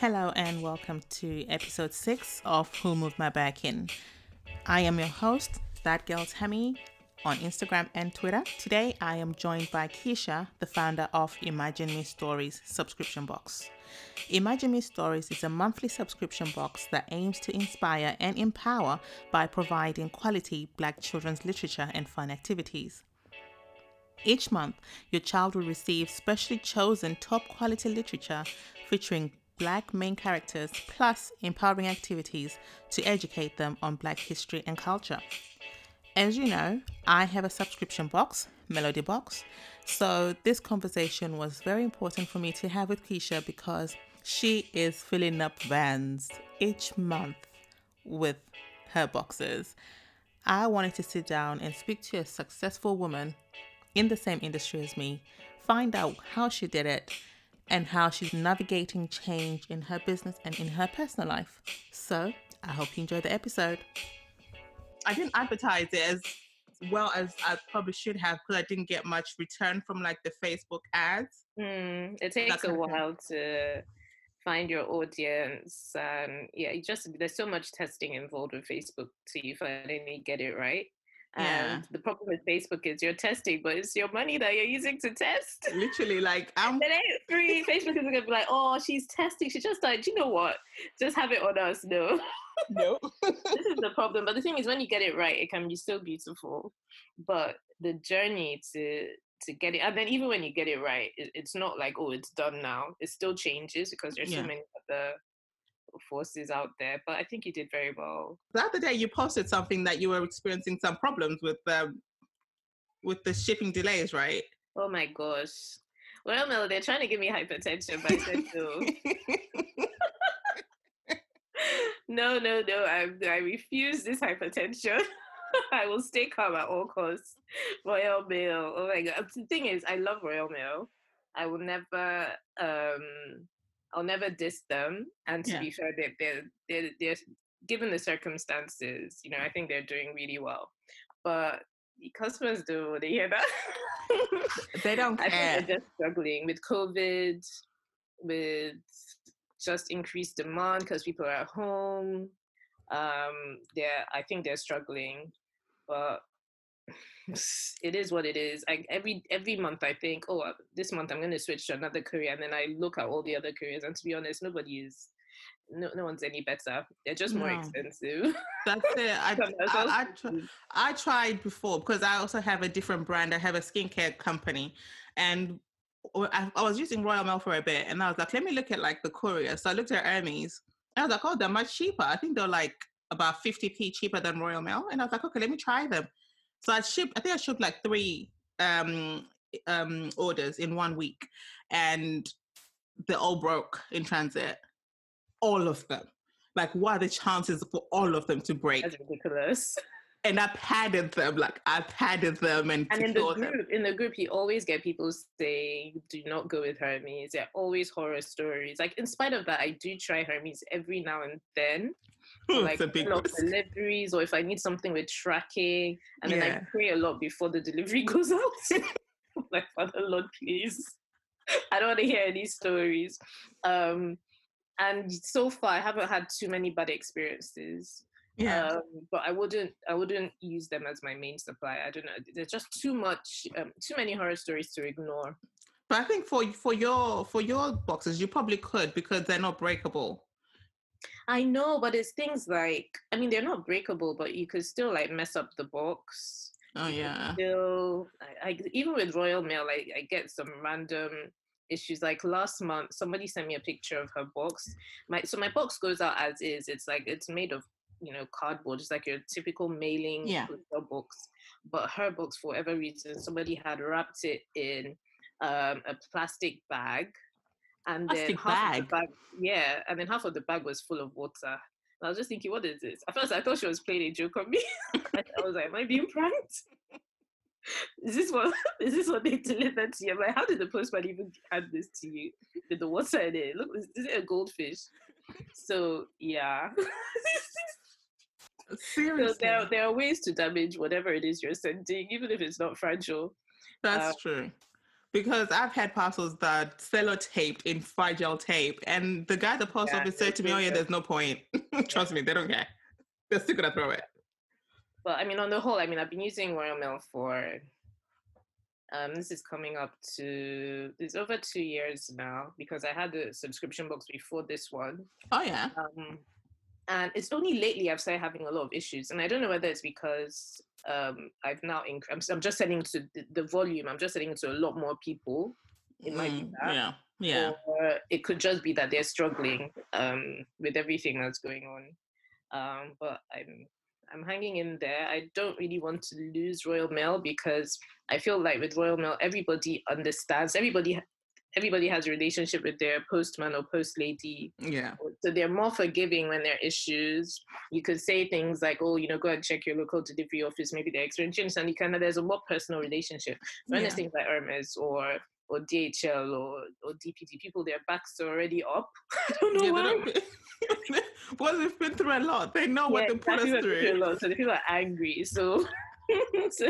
Hello and welcome to episode six of Who Moved My Back In. I am your host, That Girl Tammy, on Instagram and Twitter. Today I am joined by Keisha, the founder of Imagine Me Stories subscription box. Imagine Me Stories is a monthly subscription box that aims to inspire and empower by providing quality Black children's literature and fun activities. Each month, your child will receive specially chosen top quality literature featuring Black main characters plus empowering activities to educate them on Black history and culture. As you know, I have a subscription box, Melody Box. So this conversation was very important for me to have with Keisha because she is filling up vans each month with her boxes. I wanted to sit down and speak to a successful woman in the same industry as me, find out how she did it, and how she's navigating change in her business and in her personal life. So I hope you enjoy the episode. I didn't advertise it as well as I probably should have because I didn't get much return from like the Facebook ads. Mm, it takes a while to find your audience. Um, yeah, just there's so much testing involved with Facebook to you finally get it right. And yeah. the problem with Facebook is you're testing, but it's your money that you're using to test. Literally, like I'm. It ain't free. Facebook is gonna be like, oh, she's testing. She just like, you know what? Just have it on us. No. No. this is the problem. But the thing is, when you get it right, it can be so beautiful. But the journey to to get it, and then even when you get it right, it, it's not like oh, it's done now. It still changes because there's yeah. so many other forces out there. But I think you did very well. The other day, you posted something that you were experiencing some problems with um, with the shipping delays, right? Oh my gosh. Well, no, they're trying to give me hypertension, but I said no. no, no, no. I, I refuse this hypertension. I will stay calm at all costs. Royal Mail. Oh my god. The thing is, I love Royal Mail. I will never um I'll never diss them. And to yeah. be fair, they're, they're, they're, they're, given the circumstances, you know, I think they're doing really well. But customers do they hear that? they don't care. I think they're just struggling with COVID, with just increased demand because people are at home. Um, they're, I think they're struggling, but it is what it is. I, every every month I think, oh, uh, this month I'm going to switch to another career, and then I look at all the other careers, and to be honest, nobody is. No, no one's any better. They're just more no. expensive. That's it. I, I, I, I tried before because I also have a different brand. I have a skincare company, and I, I was using Royal Mail for a bit, and I was like, let me look at like the courier. So I looked at Hermes. and I was like, oh, they're much cheaper. I think they're like about 50p cheaper than Royal Mail. And I was like, okay, let me try them. So I shipped, I think I shipped like three um, um, orders in one week, and they all broke in transit. All of them. Like, what are the chances for all of them to break? That's ridiculous. And I padded them, like I padded them, and and in the group, them. in the group, you always get people saying, "Do not go with Hermes." They're always horror stories. Like, in spite of that, I do try Hermes every now and then like a big deliveries or if I need something with tracking and then yeah. I pray a lot before the delivery goes out. like Father Lord, please. I don't want to hear any stories. Um, and so far I haven't had too many bad experiences. Yeah. Um, but I wouldn't I wouldn't use them as my main supply. I don't know. There's just too much um, too many horror stories to ignore. But I think for for your for your boxes you probably could because they're not breakable. I know, but it's things like I mean they're not breakable, but you could still like mess up the box. Oh yeah. Still, I, I, even with Royal Mail, like I get some random issues. Like last month, somebody sent me a picture of her box. My so my box goes out as is. It's like it's made of you know cardboard, just like your typical mailing yeah. box. But her books for whatever reason, somebody had wrapped it in um, a plastic bag and Plastic then half bag. Of the bag, yeah, and then half of the bag was full of water. And I was just thinking, what is this? At first, I thought she was playing a joke on me. I was like, am I being pranked? is this what is this what they delivered to you? I'm like, how did the postman even add this to you? Did the water in it? Look, is, is it a goldfish? So yeah. Seriously. So there, there are ways to damage whatever it is you're sending, even if it's not fragile. That's um, true. because I've had parcels that sellotaped in fragile tape, and the guy at the post yeah, office said to me, "Oh yeah, there's no point. Trust me, they don't care. They're still gonna throw it." Well, I mean, on the whole, I mean, I've been using Royal Mail for. Um, this is coming up to it's over two years now because I had the subscription box before this one. Oh yeah. Um, and it's only lately I've started having a lot of issues, and I don't know whether it's because um, I've now inc- I'm, I'm, just setting to the, the, volume. I'm just setting to a lot more people. It might be mm, that. Yeah. Yeah. Or it could just be that they're struggling um, with everything that's going on. Um, but I'm I'm hanging in there. I don't really want to lose Royal Mail because I feel like with Royal Mail, everybody understands. Everybody everybody has a relationship with their postman or post lady. Yeah. Oh, so they're more forgiving when there are issues. You could say things like, oh, you know, go and check your local delivery office, maybe they're experiencing and you kind of there's a more personal relationship. When yeah. things like Hermes or or DHL or, or DPD, people their backs are already up. I don't know yeah, why. well, they've been through a lot. They know yeah, what they put us through. through a lot, so the people are angry. So so,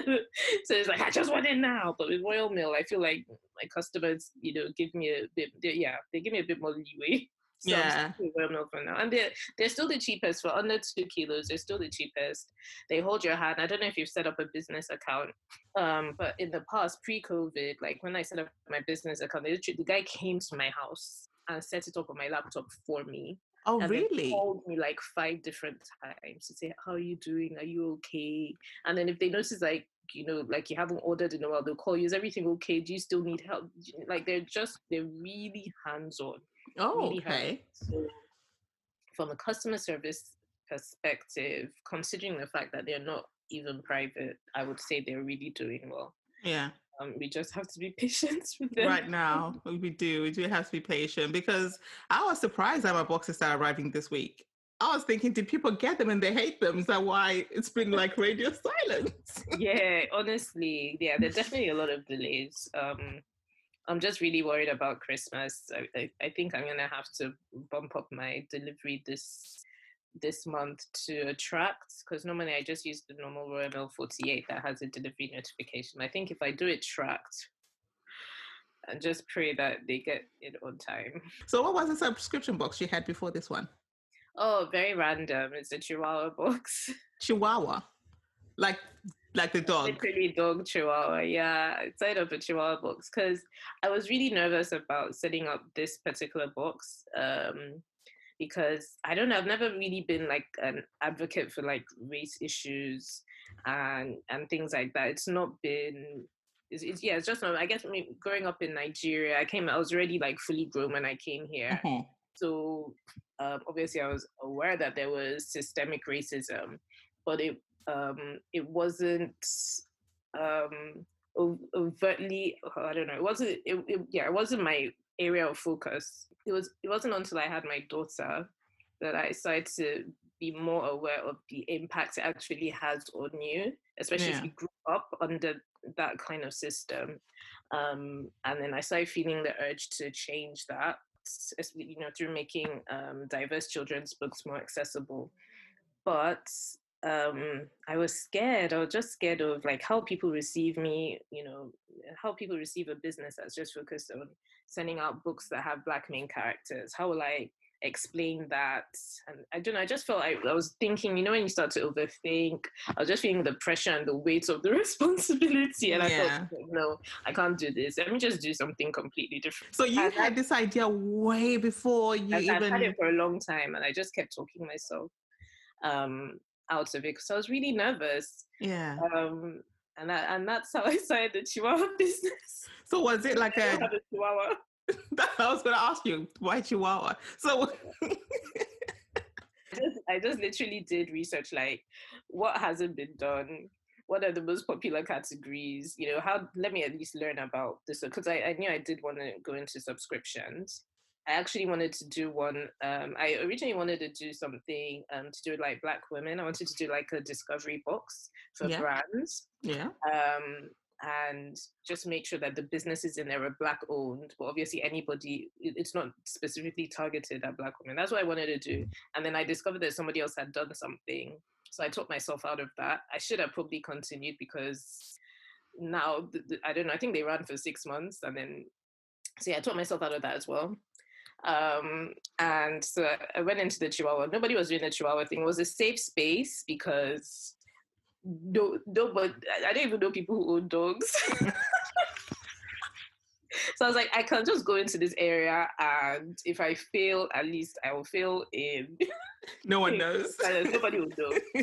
so it's like I just want it now. But with Royal Mail, I feel like my customers, you know, give me a bit. Yeah, they give me a bit more leeway. So yeah. Royal Mail for now, and they're they're still the cheapest for under two kilos. They're still the cheapest. They hold your hand. I don't know if you've set up a business account, um, but in the past, pre-COVID, like when I set up my business account, the guy came to my house and set it up on my laptop for me. Oh, and really? called me like five different times to say, "How are you doing? Are you okay?" And then if they notice like you know, like you haven't ordered in a while, they'll call you. Is everything okay? Do you still need help? Like they're just they're really hands on. Oh, really okay. So from a customer service perspective, considering the fact that they're not even private, I would say they're really doing well. Yeah. Um, we just have to be patient with them. Right now, we do. We do have to be patient because I was surprised that my boxes started arriving this week. I was thinking, did people get them and they hate them? Is that why it's been like radio silence? yeah, honestly, yeah, there's definitely a lot of delays. Um, I'm just really worried about Christmas. I, I, I think I'm gonna have to bump up my delivery this this month to attract because normally I just use the normal Royal Mail 48 that has a delivery notification. I think if I do it tracked, and just pray that they get it on time. So, what was the subscription box you had before this one? Oh, very random. It's a Chihuahua box. Chihuahua, like like the dog. Literally dog Chihuahua. Yeah, I set up a Chihuahua box because I was really nervous about setting up this particular box. Um, because I don't know, I've never really been like an advocate for like race issues and and things like that. It's not been it's, it's yeah, it's just not, I guess I mean, growing up in Nigeria, I came I was already like fully grown when I came here. Uh-huh. So um, obviously I was aware that there was systemic racism, but it um, it wasn't um, overtly I don't know, it wasn't it, it, yeah, it wasn't my area of focus. It was it wasn't until I had my daughter that I started to be more aware of the impact it actually has on you, especially yeah. if you grew up under that kind of system. Um, and then I started feeling the urge to change that, you know, through making um, diverse children's books more accessible. But um, I was scared. I was just scared of like how people receive me, you know, how people receive a business that's just focused on sending out books that have black main characters. How will I explain that? And I don't know, I just felt like I was thinking, you know, when you start to overthink, I was just feeling the pressure and the weight of the responsibility. And I thought, no, I can't do this. Let me just do something completely different. So you had this idea way before you even I've had it for a long time and I just kept talking myself um out of it because I was really nervous. Yeah. Um, and that, and that's how I started the Chihuahua business. So was it like a, a Chihuahua? I was going to ask you why Chihuahua. So. I just, I just literally did research like what hasn't been done what are the most popular categories you know how let me at least learn about this because I, I knew i did want to go into subscriptions I actually wanted to do one. Um, I originally wanted to do something um, to do with like Black women. I wanted to do like a discovery box for yeah. brands. Yeah. Um, and just make sure that the businesses in there are Black owned. But obviously, anybody, it's not specifically targeted at Black women. That's what I wanted to do. And then I discovered that somebody else had done something. So I took myself out of that. I should have probably continued because now I don't know. I think they ran for six months, and then so yeah, I taught myself out of that as well. Um, and so I went into the Chihuahua. Nobody was doing the Chihuahua thing. It was a safe space because no, no, but I don't even know people who own dogs. so I was like, I can just go into this area, and if I fail, at least I will fail in. No one knows. Nobody will know.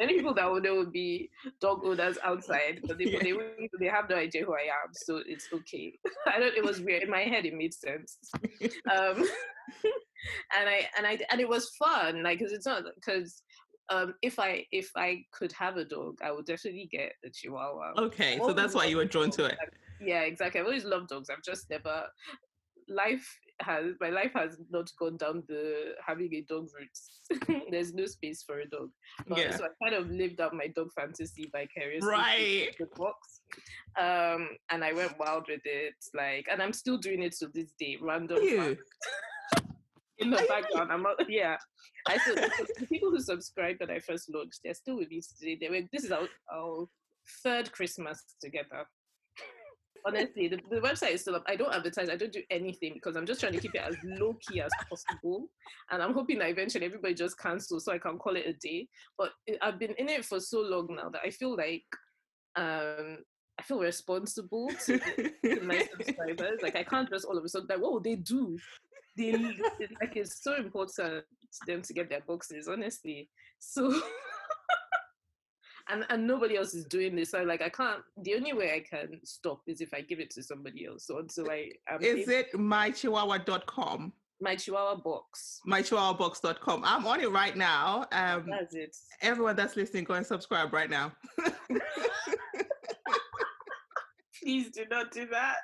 Any people that will know would be dog owners outside, but they, yeah. they, they have no idea who I am, so it's okay. I don't. It was weird in my head. It made sense. Um, and I and I and it was fun, like because it's not because um, if I if I could have a dog, I would definitely get a Chihuahua. Okay, so that's why you were drawn to it. Yeah, exactly. I've always loved dogs. I've just never life has my life has not gone down the having a dog route. There's no space for a dog. But, yeah. So I kind of lived out my dog fantasy vicariously. Right. The box. Um, and I went wild with it. Like, and I'm still doing it to this day. Random. in the background. I'm not, yeah. I still the people who subscribed when I first launched, they're still with me today. They were this is our, our third Christmas together honestly, the, the website is still up. I don't advertise. I don't do anything because I'm just trying to keep it as low key as possible. And I'm hoping that eventually everybody just cancels so I can call it a day. But it, I've been in it for so long now that I feel like um, I feel responsible to, to my subscribers. Like I can't just all of a sudden like, what would they do? They like it's so important to them to get their boxes, honestly. So and and nobody else is doing this. So like I can't. The only way I can stop is if I give it to somebody else. So until I am is able, it mychihuahua.com? My Chihuahua box. MyChihuahuabox.com. I'm on it right now. Um, that's it. Everyone that's listening, go and subscribe right now. Please do not do that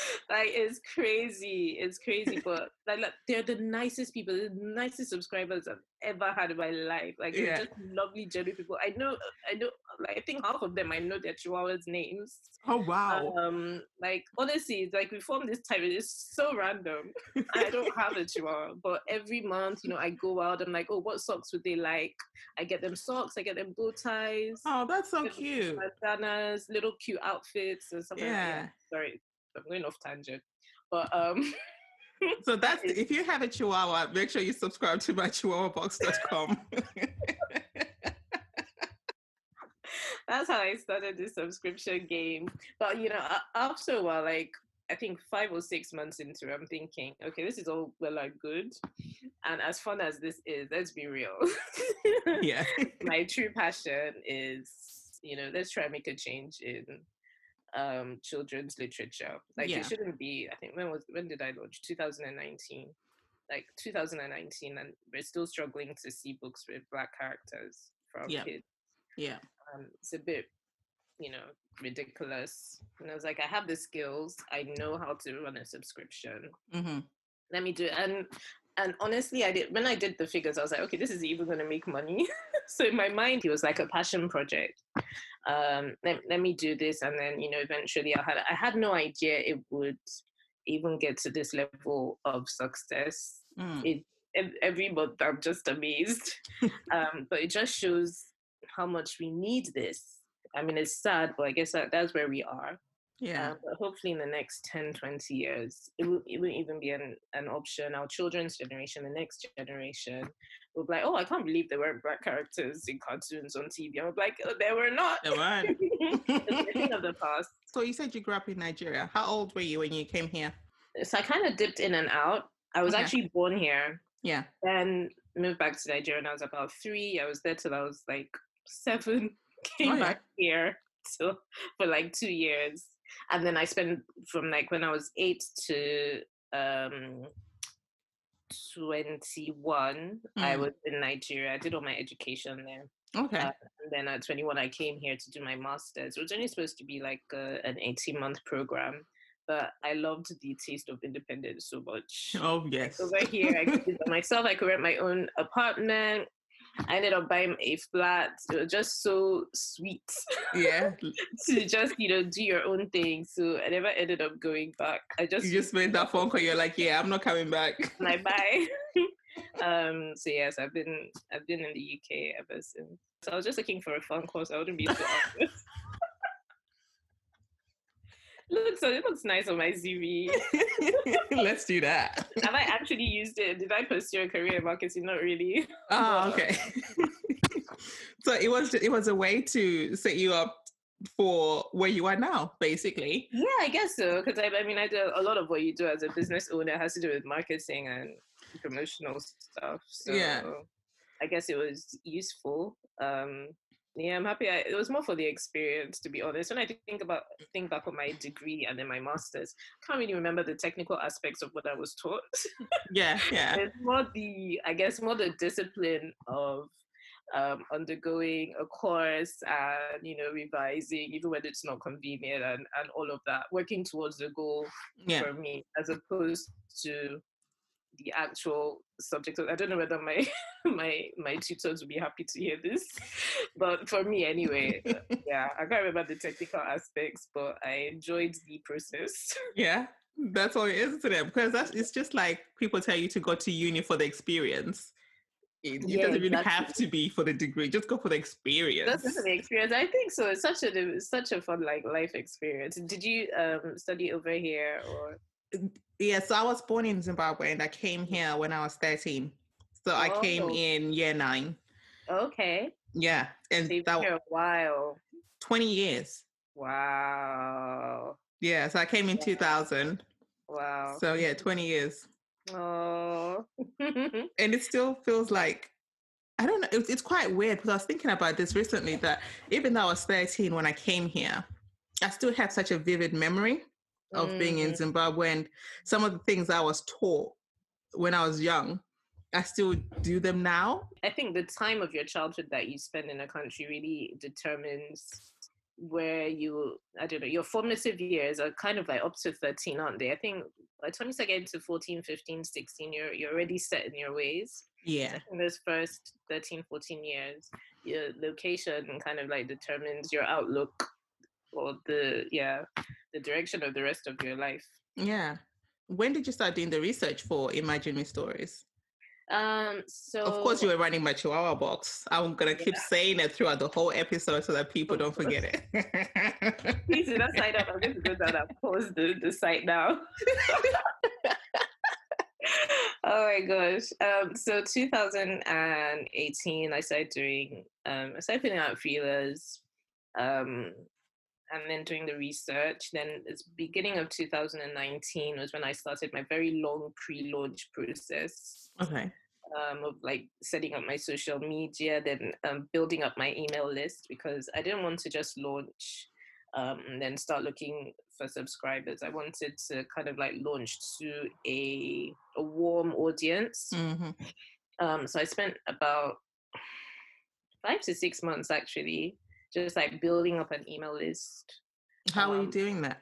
like it's crazy. It's crazy, but like, like, they're the nicest people, the nicest subscribers I've ever had in my life. Like yeah. they're just lovely, genuine people. I know, I know. Like I think half of them I know their chihuahuas' names. Oh wow! Um, like honestly, it's like we formed this type. It's so random. I don't have a chihuahua, but every month, you know, I go out. I'm like, oh, what socks would they like? I get them socks. I get them bow ties. Oh, that's so cute. Bandanas, little cute outfits and stuff. Yeah. Like Sorry, I'm going off tangent, but um. so that's if you have a chihuahua, make sure you subscribe to my chihuahuabox.com. that's how I started this subscription game. But you know, after a while, like I think five or six months into it, I'm thinking, okay, this is all well and good. And as fun as this is, let's be real. yeah. My true passion is, you know, let's try and make a change in um children's literature. Like yeah. it shouldn't be i think when was when did i launch? 2019 like 2019 and we're still struggling to see books with black characters from yeah. kids. Yeah. Um, it's a bit you know ridiculous. And i was like i have the skills. I know how to run a subscription. Mm-hmm. let me do it. And and honestly i did when i did the figures i was like okay this is even going to make money so in my mind it was like a passion project. Um let, let me do this and then you know eventually i had i had no idea it would even get to this level of success. Mm. it every month i'm just amazed. Um but it just shows how much we need this. I mean it's sad but i guess that, that's where we are yeah. Uh, but hopefully in the next 10, 20 years, it will, it won't even be an, an option. Our children's generation, the next generation, will be like, oh, I can't believe there weren't black characters in cartoons on TV. I'm like, oh, there were not. There weren't. thing of the past. So you said you grew up in Nigeria. How old were you when you came here? So I kind of dipped in and out. I was okay. actually born here. Yeah. Then moved back to Nigeria and I was about three. I was there till I was like seven. Came oh, yeah. back here so for like two years and then I spent from like when I was eight to um 21 mm. i was in nigeria. I did all my education there okay. uh, and then at 21 i came here to do my master's it was only supposed to be like an 18 month program but i loved the taste of independence so much. Oh yes. over here i could do it myself i could rent my own apartment I ended up buying a flat. It was just so sweet. Yeah. to just, you know, do your own thing. So I never ended up going back. I just You just made that phone call, you're like, Yeah, I'm not coming back. And I buy. um so yes, I've been I've been in the UK ever since. So I was just looking for a fun course. I wouldn't be so honest. Looks it looks nice on my CV. Let's do that. Have I actually used it? Did I pursue a career in marketing? Not really. Oh, okay. so it was it was a way to set you up for where you are now, basically. Yeah, I guess so. Because I, I mean, I do a lot of what you do as a business owner has to do with marketing and promotional stuff. So yeah. I guess it was useful. Um, yeah, I'm happy. I, it was more for the experience, to be honest. When I think about think back on my degree and then my masters, I can't really remember the technical aspects of what I was taught. Yeah, yeah. it's more the, I guess, more the discipline of um, undergoing a course and you know revising even when it's not convenient and, and all of that working towards the goal yeah. for me as opposed to the actual subject i don't know whether my my my tutors would be happy to hear this but for me anyway yeah i can't remember the technical aspects but i enjoyed the process yeah that's all it is to them because that's it's just like people tell you to go to uni for the experience it, yeah, doesn't even have to be for the degree. Just go for the experience. That's the experience. I think so. It's such a such a fun like life experience. Did you um study over here or? Yeah, so I was born in Zimbabwe and I came mm-hmm. here when I was thirteen. So oh. I came oh. in year nine. Okay. Yeah, and so that here a while. Twenty years. Wow. Yeah, so I came in two thousand. Wow. So yeah, twenty years. Oh. and it still feels like I don't know. It's, it's quite weird because I was thinking about this recently that even though I was 13 when I came here, I still have such a vivid memory of mm. being in mm. Zimbabwe and some of the things I was taught when I was young. I still do them now. I think the time of your childhood that you spend in a country really determines where you I don't know your formative years are kind of like up to 13 aren't they I think by the time you start getting to 14 15 16 you're you're already set in your ways yeah in those first 13 14 years your location kind of like determines your outlook or the yeah the direction of the rest of your life yeah when did you start doing the research for imagine me stories um, so of course you were running my Chihuahua box. I'm gonna keep yeah. saying it throughout the whole episode so that people don't forget it. Please do not sign up. I'm going to go down and pause the, the site now. oh my gosh. Um, so 2018, I started doing, um, I started putting out feelers, um, and then doing the research. Then it's beginning of 2019 was when I started my very long pre-launch process. Okay um, of like setting up my social media, then um, building up my email list because I didn't want to just launch um, and then start looking for subscribers. I wanted to kind of like launch to a, a warm audience. Mm-hmm. Um, so I spent about five to six months actually just like building up an email list. How are you um, doing that?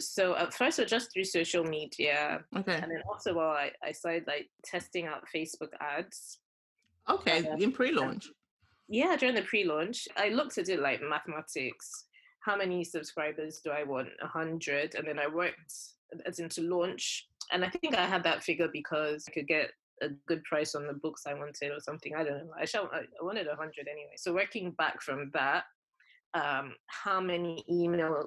so at first, just through social media. Okay. And then also, while I, I started like testing out Facebook ads. Okay, uh, in pre-launch. Yeah, during the pre-launch, I looked at it like mathematics. How many subscribers do I want? A hundred, and then I worked as into launch, and I think I had that figure because I could get a good price on the books I wanted or something. I don't know. I shall, I wanted a hundred anyway. So working back from that, um, how many emails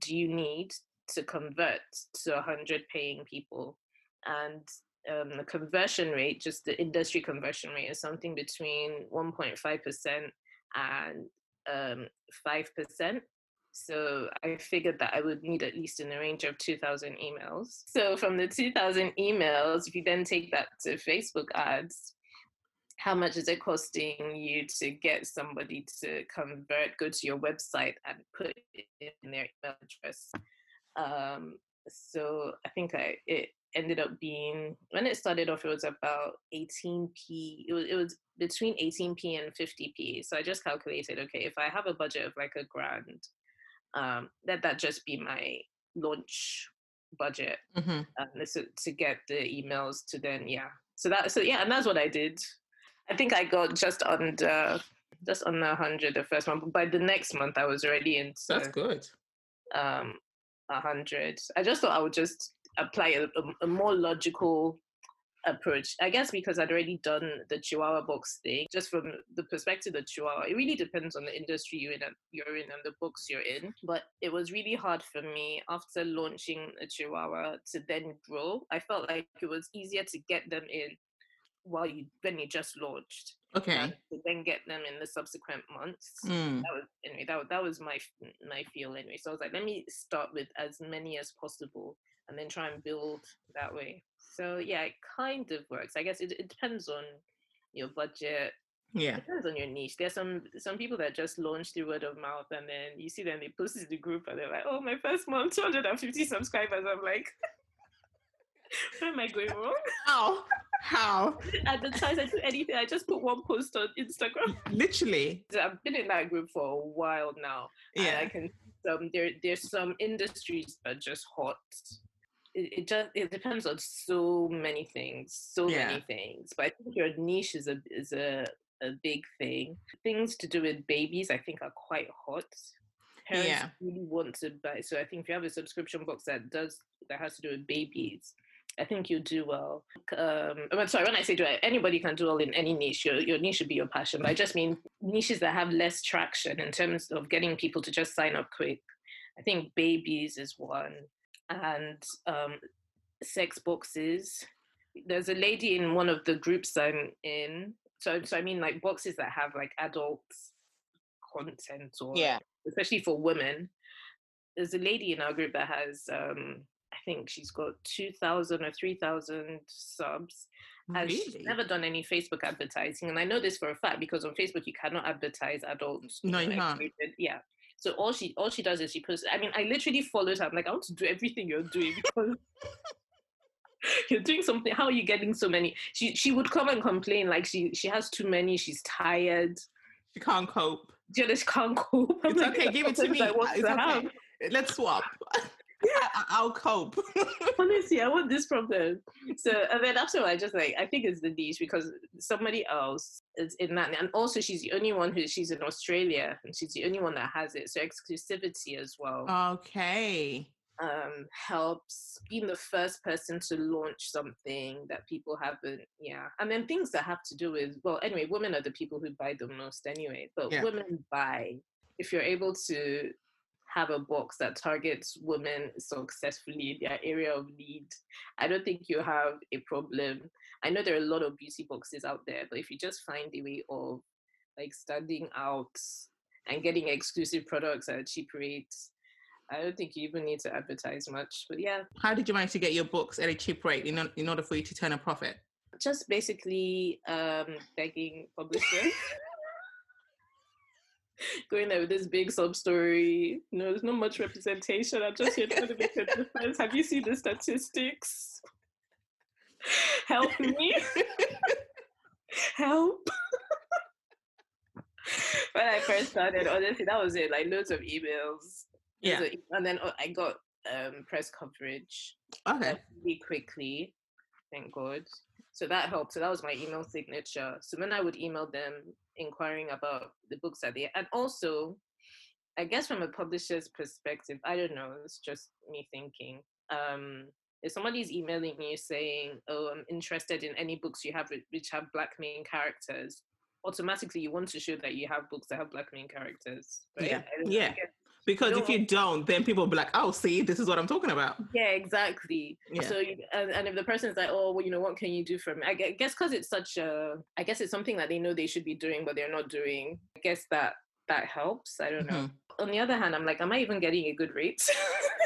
do you need to convert to 100 paying people? And um, the conversion rate, just the industry conversion rate, is something between 1.5% and um, 5%. So I figured that I would need at least in the range of 2,000 emails. So from the 2,000 emails, if you then take that to Facebook ads, how much is it costing you to get somebody to convert, go to your website and put in their email address? Um, so I think I it ended up being when it started off, it was about 18p. It was it was between 18p and 50p. So I just calculated, okay, if I have a budget of like a grand, um, let that just be my launch budget mm-hmm. um, so to get the emails to then yeah so that so yeah and that's what i did I think I got just under just under hundred the first month. But by the next month, I was already into. That's good. Um, hundred. I just thought I would just apply a, a, a more logical approach. I guess because I'd already done the Chihuahua box thing, just from the perspective of Chihuahua, it really depends on the industry you're in, and, you're in and the books you're in. But it was really hard for me after launching a Chihuahua to then grow. I felt like it was easier to get them in while you when you just launched. Okay. Then get them in the subsequent months. Mm. That was anyway. That that was my my feel anyway. So I was like, let me start with as many as possible, and then try and build that way. So yeah, it kind of works. I guess it, it depends on your budget. Yeah. It depends on your niche. There's some some people that just launch through word of mouth and then you see them they post to the group and they're like, Oh my first month, 250 subscribers. I'm like Where am I going wrong? How? How? Advertise, I do anything. I just put one post on Instagram. Literally. I've been in that group for a while now. Yeah. I can um, there there's some industries that are just hot it, it just it depends on so many things, so yeah. many things. But I think your niche is a is a a big thing. Things to do with babies, I think, are quite hot. Parents yeah. really want to buy. So I think if you have a subscription box that does that has to do with babies, I think you do well. Um, sorry, when I say do it, anybody can do well in any niche. Your, your niche should be your passion. But I just mean niches that have less traction in terms of getting people to just sign up quick. I think babies is one and um, sex boxes. There's a lady in one of the groups I'm in. So, so I mean, like boxes that have like adult content, or yeah, especially for women. There's a lady in our group that has, um, I think she's got two thousand or three thousand subs, and really? she's never done any Facebook advertising. And I know this for a fact because on Facebook you cannot advertise adults. No, you can't. Yeah. So all she all she does is she posts. I mean, I literally followed her. I'm like, I want to do everything you're doing because you're doing something. How are you getting so many? She she would come and complain like she she has too many. She's tired. She can't cope. She can't cope. I'm it's like, okay. Give it to me. It's to okay. Have. Let's swap. I, will cope. Honestly, I want this problem. So, and then after I just like, I think it's the niche because somebody else is in that. And also, she's the only one who, she's in Australia and she's the only one that has it. So, exclusivity as well. Okay. Um, helps being the first person to launch something that people haven't, yeah. And then things that have to do with, well, anyway, women are the people who buy the most anyway, but yeah. women buy if you're able to have a box that targets women successfully in their area of need, I don't think you have a problem. I know there are a lot of beauty boxes out there, but if you just find a way of like standing out and getting exclusive products at a cheap rate, I don't think you even need to advertise much. But yeah. How did you manage to get your books at a cheap rate in, in order for you to turn a profit? Just basically um, begging publishers. going there with this big sub story. You know, there's not much representation. I'm just here trying to make a difference. Have you seen the statistics? Help me. Help. when I first started, honestly, that was it. Like loads of emails. Yeah. and then oh, I got um, press coverage. Okay. Really quickly. Thank God. So that helped. So that was my email signature. So then I would email them inquiring about the books that they and also I guess from a publisher's perspective, I don't know, it's just me thinking. Um, if somebody's emailing you saying, "Oh, I'm interested in any books you have which have black main characters," automatically you want to show that you have books that have black main characters. Right? Yeah, yeah. Because if you don't, then people will be like, "Oh, see, this is what I'm talking about." Yeah, exactly. Yeah. So, and, and if the person's like, "Oh, well, you know, what can you do for me?" I guess because it's such a, I guess it's something that they know they should be doing, but they're not doing. I guess that that helps. I don't know. Mm-hmm. On the other hand, I'm like, am I even getting a good rate?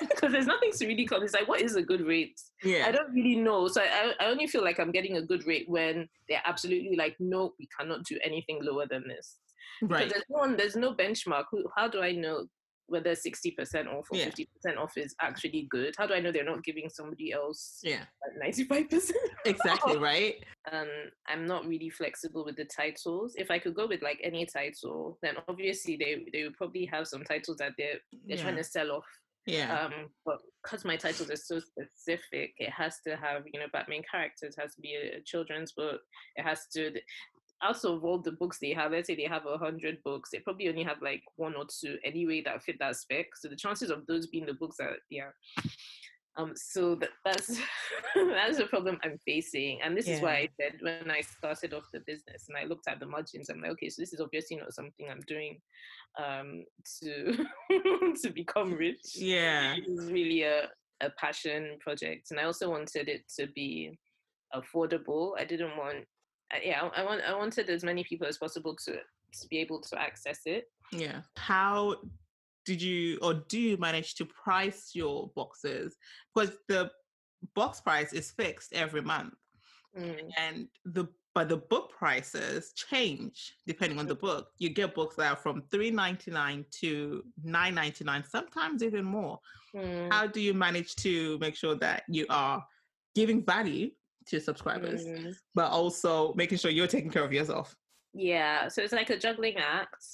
Because there's nothing to really call. It's like, what is a good rate? Yeah. I don't really know. So I, I only feel like I'm getting a good rate when they're absolutely like, no, we cannot do anything lower than this. Right. Because there's no, there's no benchmark. How do I know whether 60% off or yeah. 50% off is actually good. How do i know they're not giving somebody else yeah. like 95% exactly right? Um i'm not really flexible with the titles. If i could go with like any title then obviously they they would probably have some titles that they're they're yeah. trying to sell off. Yeah. Um but because my titles are so specific it has to have you know black main characters has to be a, a children's book it has to out of all the books they have, let's say they have a hundred books, they probably only have like one or two anyway that fit that spec. So the chances of those being the books that yeah. Um, so that, that's that's the problem I'm facing, and this yeah. is why I said when I started off the business and I looked at the margins, I'm like, okay, so this is obviously not something I'm doing um, to to become rich. Yeah, it's really a a passion project, and I also wanted it to be affordable. I didn't want, yeah, I, want I wanted as many people as possible to to be able to access it. Yeah. How did you or do you manage to price your boxes? Because the box price is fixed every month. Mm. And the but the book prices change depending on the book. You get books that are from three ninety nine to nine ninety nine, sometimes even more. Mm. How do you manage to make sure that you are giving value to your subscribers, mm. but also making sure you're taking care of yourself? Yeah, so it's like a juggling act,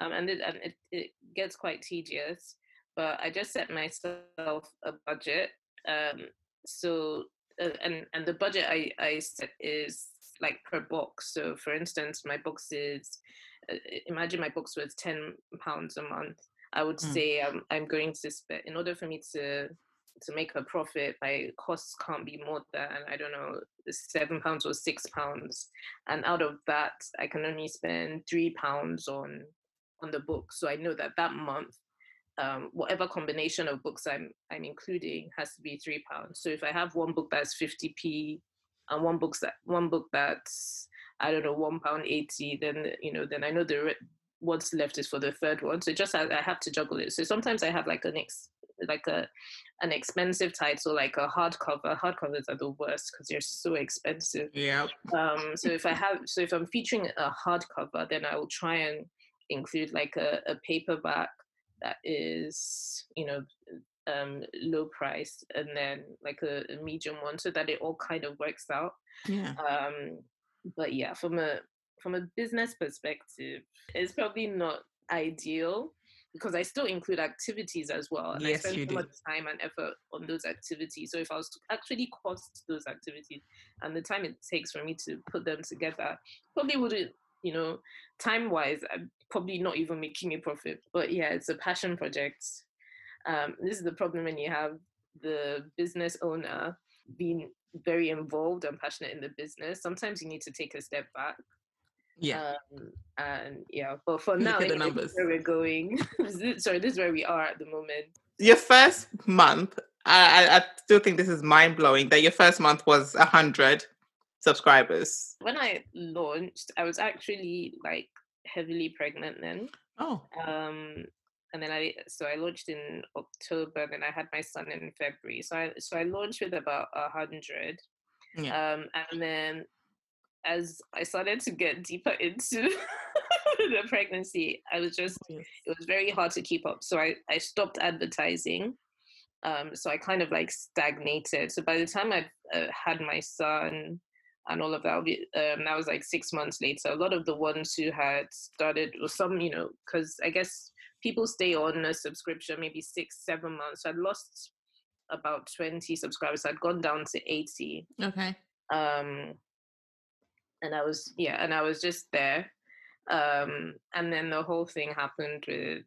um, and it, and it, it gets quite tedious. But I just set myself a budget. Um, so uh, and and the budget I I set is like per box. So for instance, my box is uh, imagine my box was ten pounds a month. I would mm. say I'm I'm going to spend in order for me to to make a profit, my costs can't be more than I don't know seven pounds or six pounds, and out of that, I can only spend three pounds on on the book. So I know that that month, um, whatever combination of books I'm I'm including has to be three pounds. So if I have one book that's fifty p, and one book that one book that's I don't know one pound eighty, then you know then I know the what's left is for the third one. So just I, I have to juggle it. So sometimes I have like an ex like a an expensive title like a hardcover. Hardcovers are the worst because they're so expensive. Yeah. Um. So if I have, so if I'm featuring a hardcover, then I will try and include like a, a paperback that is, you know, um low price and then like a, a medium one so that it all kind of works out. Yeah. Um. But yeah, from a from a business perspective, it's probably not ideal because I still include activities as well. And yes, I spend so much time and effort on those activities. So if I was to actually cost those activities and the time it takes for me to put them together, probably wouldn't, you know, time wise, I'm probably not even making a profit. But yeah, it's a passion project. Um, this is the problem when you have the business owner being very involved and passionate in the business. Sometimes you need to take a step back yeah. Um, and yeah, but for now, the numbers. where we're going. Sorry, this is where we are at the moment. Your first month, I, I still think this is mind blowing that your first month was a hundred subscribers. When I launched, I was actually like heavily pregnant then. Oh. Um, and then I so I launched in October. Then I had my son in February. So I so I launched with about a hundred. Yeah. Um, and then as I started to get deeper into the pregnancy, I was just, it was very hard to keep up. So I, I stopped advertising. Um, so I kind of like stagnated. So by the time I uh, had my son and all of that, um, that was like six months later. A lot of the ones who had started, or some, you know, because I guess people stay on a subscription maybe six, seven months. So I'd lost about 20 subscribers. I'd gone down to 80. Okay. Um, and I was yeah, and I was just there. Um, and then the whole thing happened with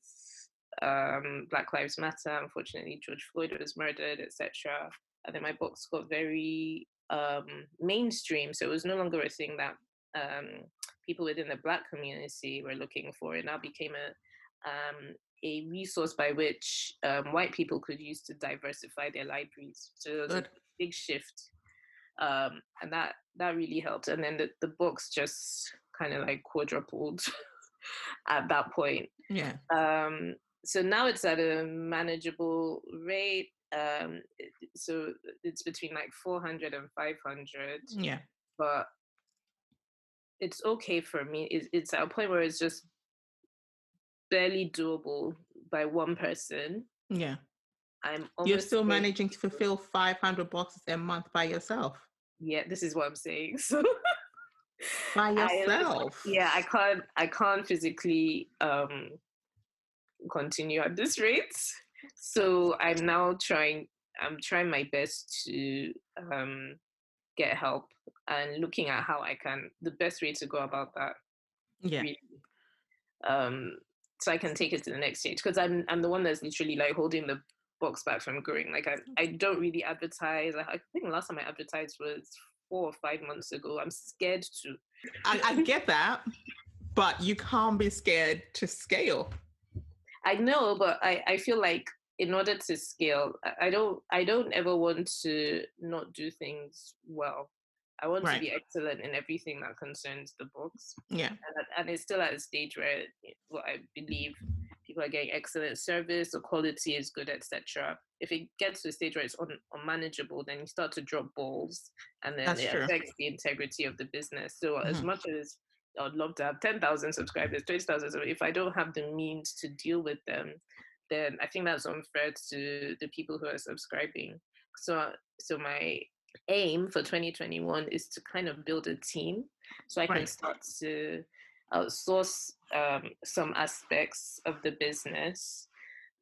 um, Black Lives Matter. Unfortunately, George Floyd was murdered, etc. And then my books got very um, mainstream, so it was no longer a thing that um, people within the Black community were looking for. It now became a um, a resource by which um, white people could use to diversify their libraries. So it was a big shift um, and that that really helped. And then the, the books just kind of like quadrupled at that point. Yeah. Um, so now it's at a manageable rate. Um, so it's between like 400 and 500. Yeah. But it's okay for me. It's, it's at a point where it's just barely doable by one person. Yeah. I'm You're still managing to fulfill 500 boxes a month by yourself. Yeah, this is what I'm saying. So by yourself. I, yeah, I can't I can't physically um continue at this rate. So I'm now trying I'm trying my best to um get help and looking at how I can the best way to go about that. Yeah. Really. Um so I can take it to the next stage because I'm I'm the one that's literally like holding the box back from growing. Like I, I don't really advertise. I, I think the last time I advertised was four or five months ago. I'm scared to. I, I get that, but you can't be scared to scale. I know, but I, I feel like in order to scale, I don't I don't ever want to not do things well. I want right. to be excellent in everything that concerns the books. Yeah, and, and it's still at a stage where eh, what I believe people are getting excellent service, the quality is good, etc. If it gets to a stage where it's un- unmanageable, then you start to drop balls, and then That's it true. affects the integrity of the business. So mm-hmm. as much as I'd love to have ten thousand subscribers, twenty thousand, if I don't have the means to deal with them, then I think that's unfair to the people who are subscribing. So, so my aim for 2021 is to kind of build a team so I right. can start to outsource um, some aspects of the business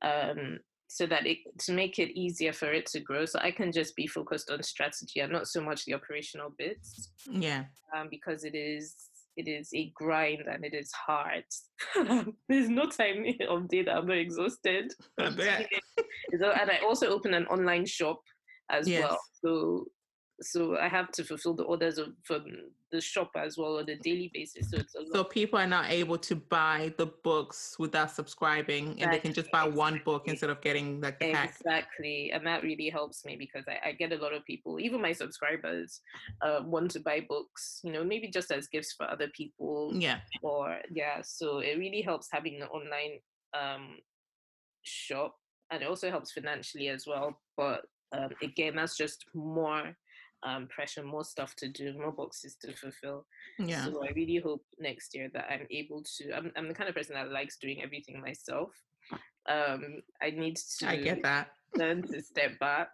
um, so that it to make it easier for it to grow. So I can just be focused on strategy and not so much the operational bits. Yeah, um, because it is it is a grind and it is hard. There's no time of day that I'm not exhausted. I bet. and I also open an online shop as yes. well. So so I have to fulfill the orders of from the shop as well on a daily basis. So it's so people are not able to buy the books without subscribing, exactly. and they can just buy one book instead of getting like the pack. Exactly, and that really helps me because I, I get a lot of people, even my subscribers, uh, want to buy books. You know, maybe just as gifts for other people. Yeah. Or yeah, so it really helps having an online um, shop, and it also helps financially as well. But um, again, that's just more um, pressure, more stuff to do, more boxes to fulfill. Yeah. So I really hope next year that I'm able to. I'm, I'm the kind of person that likes doing everything myself. Um, I need to. I get that. Learn to step back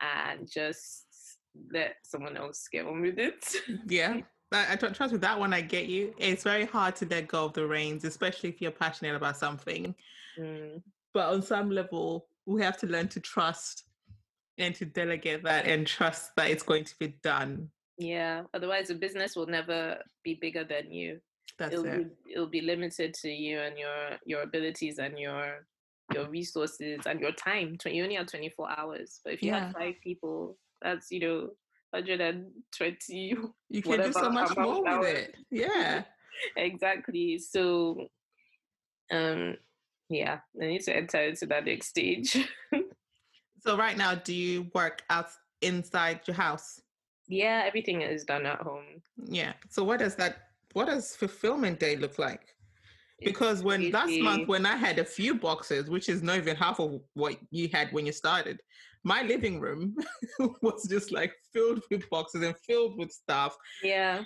and just let someone else get on with it. yeah. I, I trust with that one. I get you. It's very hard to let go of the reins, especially if you're passionate about something. Mm. But on some level, we have to learn to trust and to delegate that and trust that it's going to be done. Yeah. Otherwise, the business will never be bigger than you. That's it'll it. Be, it'll be limited to you and your your abilities and your your resources and your time. You only have 24 hours. But if you yeah. have five people, that's, you know, 120. You can do so much more with it. Yeah. exactly. So, um, yeah, I need to enter into that next stage. So right now, do you work out inside your house? Yeah, everything is done at home. Yeah. So what does that? What does fulfillment day look like? Because when easy. last month when I had a few boxes, which is not even half of what you had when you started, my living room was just like filled with boxes and filled with stuff. Yeah.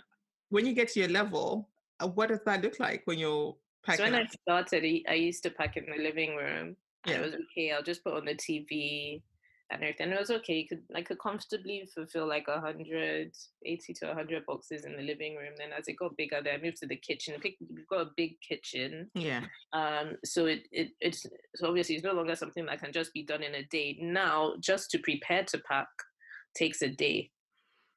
When you get to your level, uh, what does that look like when you're packing? So when up? I started, I used to pack in the living room yeah. it was okay. I'll just put on the TV and everything. It was okay. You could I could comfortably fulfill like a hundred eighty to hundred boxes in the living room. Then as it got bigger, then I moved to the kitchen. We've got a big kitchen. Yeah. Um. So it it it's so obviously it's no longer something that can just be done in a day. Now, just to prepare to pack takes a day.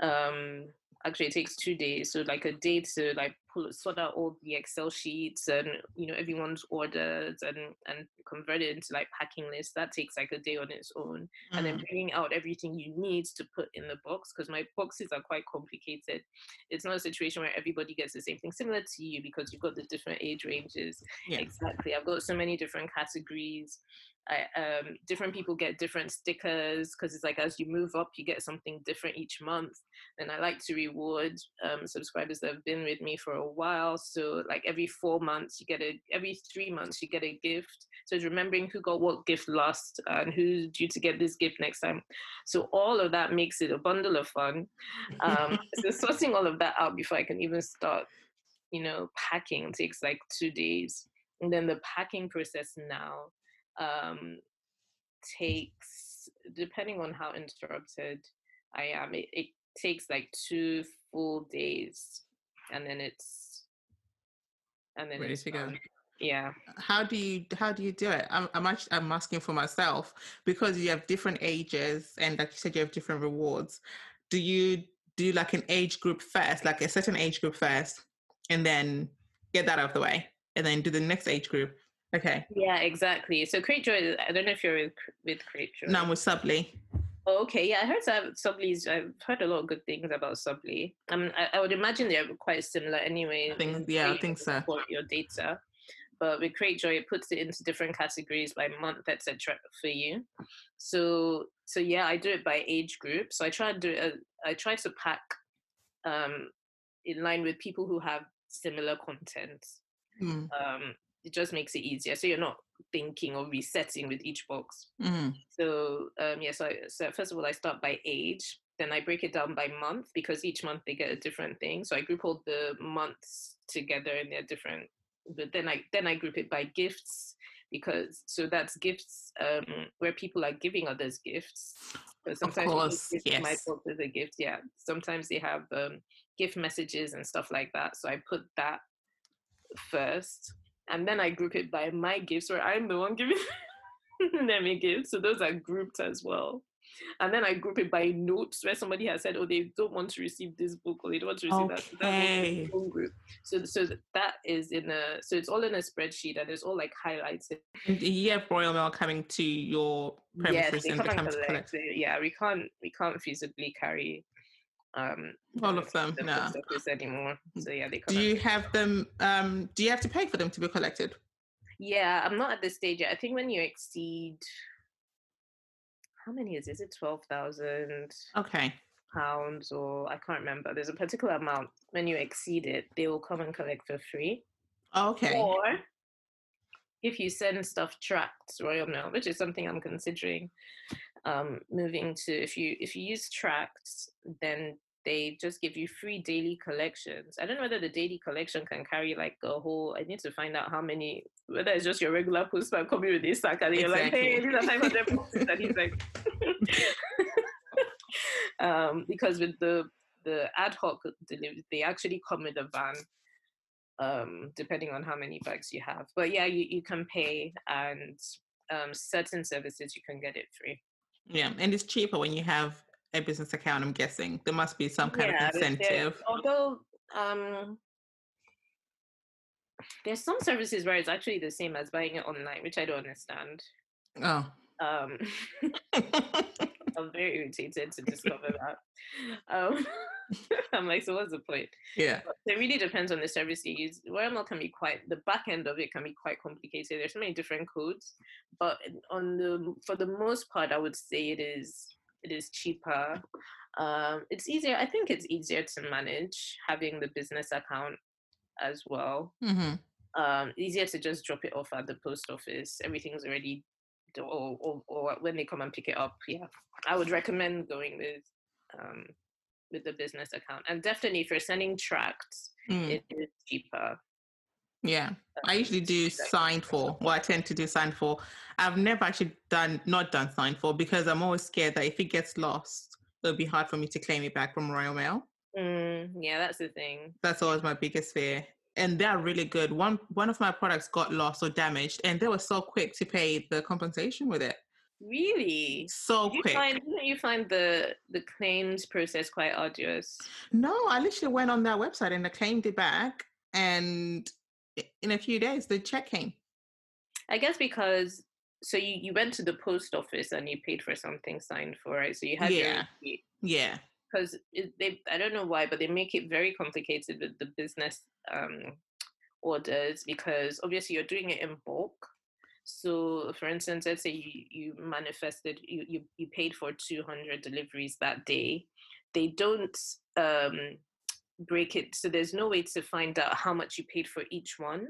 Um actually it takes two days so like a day to like pull sort out all the excel sheets and you know everyone's orders and and convert it into like packing lists that takes like a day on its own mm. and then mm. bringing out everything you need to put in the box because my boxes are quite complicated it's not a situation where everybody gets the same thing similar to you because you've got the different age ranges yeah. exactly i've got so many different categories I, um, different people get different stickers because it's like as you move up, you get something different each month. And I like to reward um, subscribers that have been with me for a while. So like every four months, you get a every three months you get a gift. So it's remembering who got what gift last and who's due to get this gift next time. So all of that makes it a bundle of fun. Um, so sorting all of that out before I can even start, you know, packing takes like two days. And then the packing process now um, takes, depending on how interrupted I am, it, it takes like two full days, and then it's and then ready to go. Yeah. How do you how do you do it? I'm I'm, actually, I'm asking for myself because you have different ages and like you said you have different rewards. Do you do like an age group first, like a certain age group first, and then get that out of the way, and then do the next age group, Okay. Yeah, exactly. So Cratejoy, I don't know if you're with, with Cratejoy. No, I'm with Subbly. Oh, okay, yeah, I heard Subbly's. I've heard a lot of good things about Subbly. Um, I, I would imagine they're quite similar anyway. I think, yeah, I think so. For your data, but with Cratejoy, it puts it into different categories by month, etc. For you. So, so yeah, I do it by age group. So I try to do it. I try to pack um, in line with people who have similar content. Mm. Um, it just makes it easier. So you're not thinking or resetting with each box. Mm. So um, yeah, so, so first of all, I start by age. Then I break it down by month because each month they get a different thing. So I group all the months together and they're different. But then I then I group it by gifts because so that's gifts um, where people are giving others gifts. But sometimes of course, yes. my box is a gift. Yeah, sometimes they have um, gift messages and stuff like that. So I put that first and then I group it by my gifts where I'm the one giving them a gift. So those are grouped as well. And then I group it by notes where somebody has said, oh, they don't want to receive this book or they don't want to receive okay. that. So group. So, so that is in a, so it's all in a spreadsheet and it's all like highlights. And you have Royal Mail coming to your premises yes, and come collect. collect. Yeah, we can't, we can't feasibly carry um all of them no anymore. So yeah they do you have them um do you have to pay for them to be collected? Yeah i'm not at this stage yet. I think when you exceed how many is, is it 12,000 okay. pounds or i can't remember. There's a particular amount. When you exceed it they will come and collect for free. Okay. Or if you send stuff tracked royal mail which is something i'm considering um, moving to if you if you use tracked then they just give you free daily collections. I don't know whether the daily collection can carry like a whole. I need to find out how many. Whether it's just your regular postman coming with this sack and you're like, hey, these are five hundred books, and he's like, um, because with the the ad hoc delivery, they actually come with a van. Um, depending on how many bags you have, but yeah, you, you can pay and um, certain services you can get it free. Yeah, and it's cheaper when you have a business account, I'm guessing. There must be some kind yeah, of incentive. Although um, there's some services where it's actually the same as buying it online, which I don't understand. Oh. Um, I'm very irritated to discover that. Um, I'm like, so what's the point? Yeah. But it really depends on the service you use. Royal can be quite the back end of it can be quite complicated. There's so many different codes, but on the for the most part, I would say it is it is cheaper. Um, it's easier. I think it's easier to manage having the business account as well. Mm-hmm. Um, easier to just drop it off at the post office. Everything's already, or, or, or when they come and pick it up. Yeah, I would recommend going with um, with the business account. And definitely, if you're sending tracts, mm. it is cheaper. Yeah, I usually do sign for. Well, I tend to do sign for. I've never actually done not done sign for because I'm always scared that if it gets lost, it'll be hard for me to claim it back from Royal Mail. Mm, yeah, that's the thing. That's always my biggest fear. And they're really good. One one of my products got lost or damaged, and they were so quick to pay the compensation with it. Really? So did quick. Find, didn't you find the the claims process quite arduous? No, I literally went on their website and I claimed it back, and in a few days the check came. I guess because so you, you went to the post office and you paid for something signed for it. So you had yeah. Yeah. Because they I don't know why, but they make it very complicated with the business um, orders because obviously you're doing it in bulk. So, for instance, let's say you, you manifested, you, you, you paid for 200 deliveries that day. They don't um, break it. So, there's no way to find out how much you paid for each one.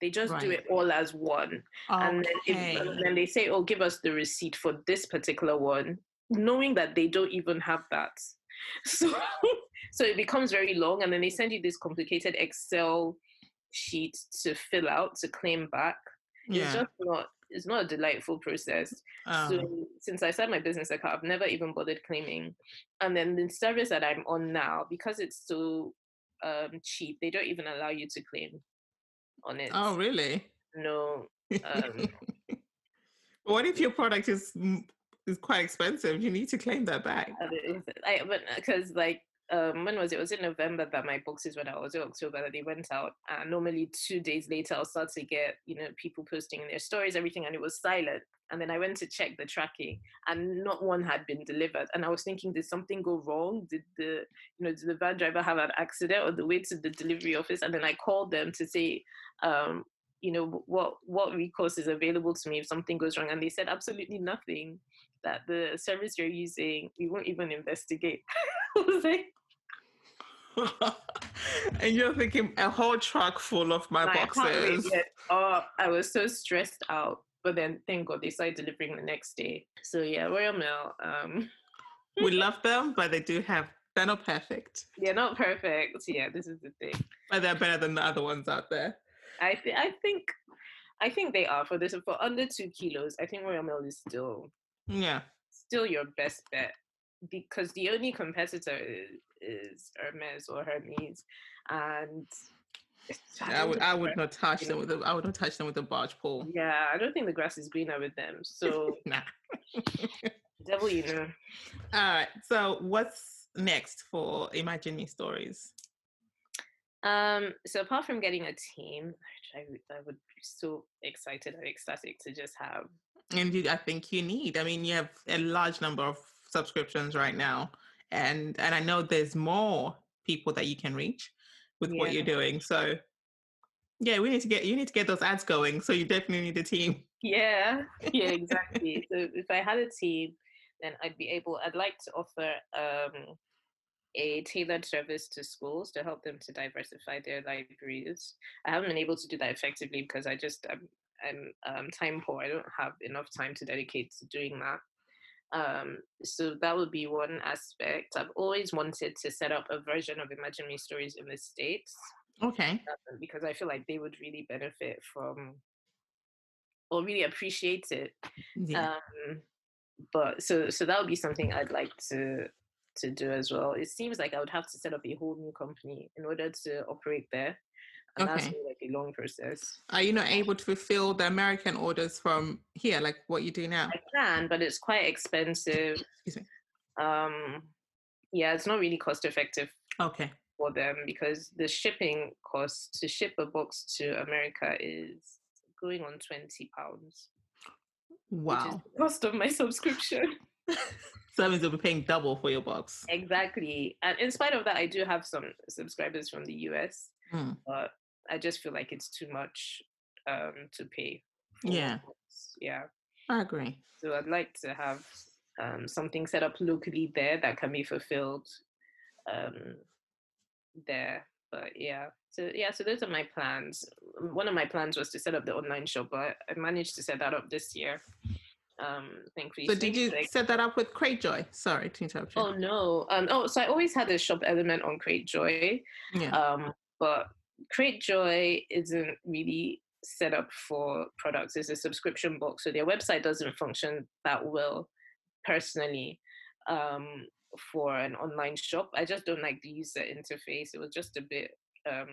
They just right. do it all as one. Okay. And, then if, and then they say, oh, give us the receipt for this particular one, knowing that they don't even have that. So, so it becomes very long. And then they send you this complicated Excel sheet to fill out to claim back yeah. it's just not it's not a delightful process. Um, so since I started my business account, I've never even bothered claiming. And then the service that I'm on now, because it's so um, cheap, they don't even allow you to claim on it. Oh, really? No. Um, what if your product is is quite expensive? You need to claim that back. I, but because like um, when was it? Was it November that my boxes went out? Was it October that they went out? And normally two days later, I'll start to get you know people posting their stories, everything, and it was silent. And then I went to check the tracking, and not one had been delivered. And I was thinking, did something go wrong? Did the you know did the van driver have an accident on the way to the delivery office? And then I called them to say, um, you know what what recourse is available to me if something goes wrong and they said absolutely nothing that the service you're using we won't even investigate and you're thinking a whole truck full of my, my boxes. oh i was so stressed out but then thank god they started delivering the next day. So yeah royal mail um we love them but they do have they're not perfect. They're not perfect. Yeah this is the thing. But they're better than the other ones out there. I th- I think I think they are for this for under two kilos. I think Royal Mail is still yeah. still your best bet because the only competitor is, Hermes or Hermes, and I, I would I would not touch them with a, I would not touch them with a barge pole. Yeah, I don't think the grass is greener with them. So nah. devil, you know. All right. So what's next for Imagine Me Stories? Um, so apart from getting a team, which I, I would be so excited and ecstatic to just have. And you, I think you need. I mean, you have a large number of subscriptions right now, and and I know there's more people that you can reach with yeah. what you're doing. So yeah, we need to get you need to get those ads going. So you definitely need a team. Yeah, yeah, exactly. so if I had a team, then I'd be able. I'd like to offer um a tailored service to schools to help them to diversify their libraries. I haven't been able to do that effectively because I just I'm, I'm um, time poor. I don't have enough time to dedicate to doing that. Um, so that would be one aspect. I've always wanted to set up a version of Imagine Me Stories in the States. Okay. Uh, because I feel like they would really benefit from or really appreciate it. Yeah. Um, but so so that would be something I'd like to to do as well. It seems like I would have to set up a whole new company in order to operate there. And okay. that's like a long process. Are you not able to fulfill the American orders from here, like what you do now? I can, but it's quite expensive. Excuse me. Um, yeah, it's not really cost effective. Okay. For them because the shipping cost to ship a box to America is going on twenty pounds. Wow. cost of my subscription. So that means you'll be paying double for your box. Exactly. And in spite of that, I do have some subscribers from the US, mm. but I just feel like it's too much um, to pay. Yeah. Yeah. I agree. So I'd like to have um, something set up locally there that can be fulfilled um, there. But yeah, so yeah, so those are my plans. One of my plans was to set up the online shop, but I managed to set that up this year um thankfully. So did you like, set that up with Cratejoy? Sorry to interrupt you. Oh no. Um oh so I always had a shop element on Cratejoy. Yeah. Um but Cratejoy isn't really set up for products. It's a subscription box. So their website doesn't function that well personally. Um for an online shop. I just don't like the user interface. It was just a bit um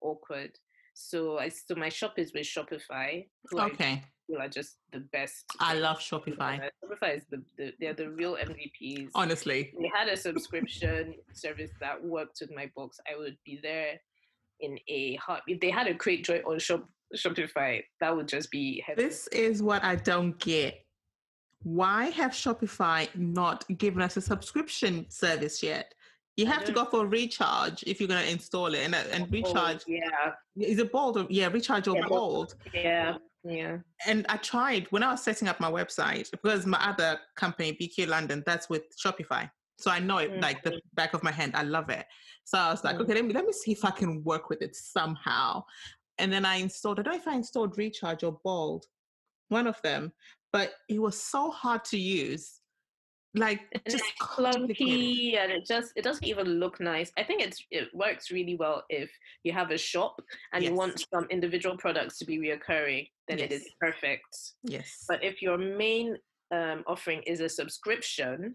awkward. So I so my shop is with Shopify. Okay feel are just the best. I love Shopify. Shopify is the, the they're the real MVPs. Honestly, they had a subscription service that worked with my books. I would be there in a heart. If they had a Cratejoy on Shop Shopify, that would just be. Heavy. This is what I don't get. Why have Shopify not given us a subscription service yet? You have to go for recharge if you're going to install it, and uh, and recharge. Yeah, is it bold? Or, yeah, recharge or yeah, bold. Yeah. Yeah. And I tried when I was setting up my website because my other company, BQ London, that's with Shopify. So I know it mm-hmm. like the back of my hand. I love it. So I was like, mm-hmm. okay, let me let me see if I can work with it somehow. And then I installed, I don't know if I installed Recharge or Bold, one of them, but it was so hard to use like and just clunky and it just it doesn't even look nice i think it's it works really well if you have a shop and yes. you want some individual products to be reoccurring then yes. it is perfect yes but if your main um, offering is a subscription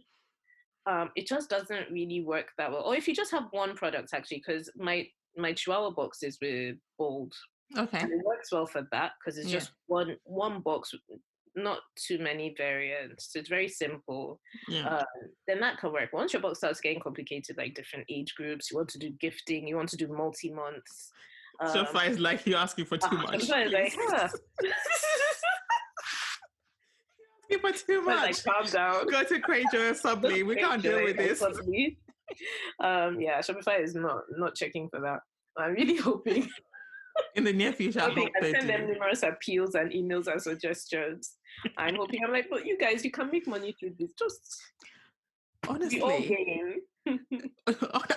um, it just doesn't really work that well or if you just have one product actually because my my chihuahua box is with bold okay and it works well for that because it's yeah. just one one box not too many variants. It's very simple. Yeah. Um, then that can work. Once your box starts getting complicated, like different age groups, you want to do gifting, you want to do multi months. Um, so far, it's like you're asking for too uh, much. like, huh. for too much. Like, calm down. Go to Cratejoy or Subbly. We can't deal with this. Um, yeah, Shopify is not not checking for that. I'm really hoping in the near future. I, I send them numerous appeals and emails and suggestions. I'm hoping I'm like, but you guys, you can make money through this. Just honestly,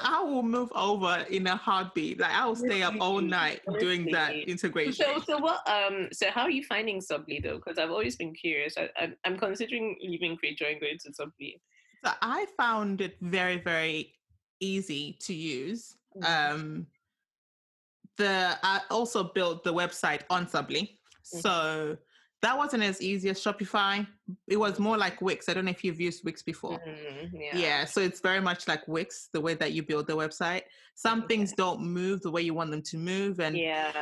I will move over in a heartbeat. Like I will stay up all night doing that integration. So, so what? Um, so how are you finding Subbly though? Because I've always been curious. I, I, I'm considering leaving Cratejoy and going to Subbly. So I found it very, very easy to use. Mm-hmm. Um, the I also built the website on Subbly. Mm-hmm. So that wasn't as easy as Shopify. It was more like Wix. I don't know if you've used Wix before. Mm-hmm, yeah. yeah. So it's very much like Wix, the way that you build the website. Some okay. things don't move the way you want them to move. And yeah.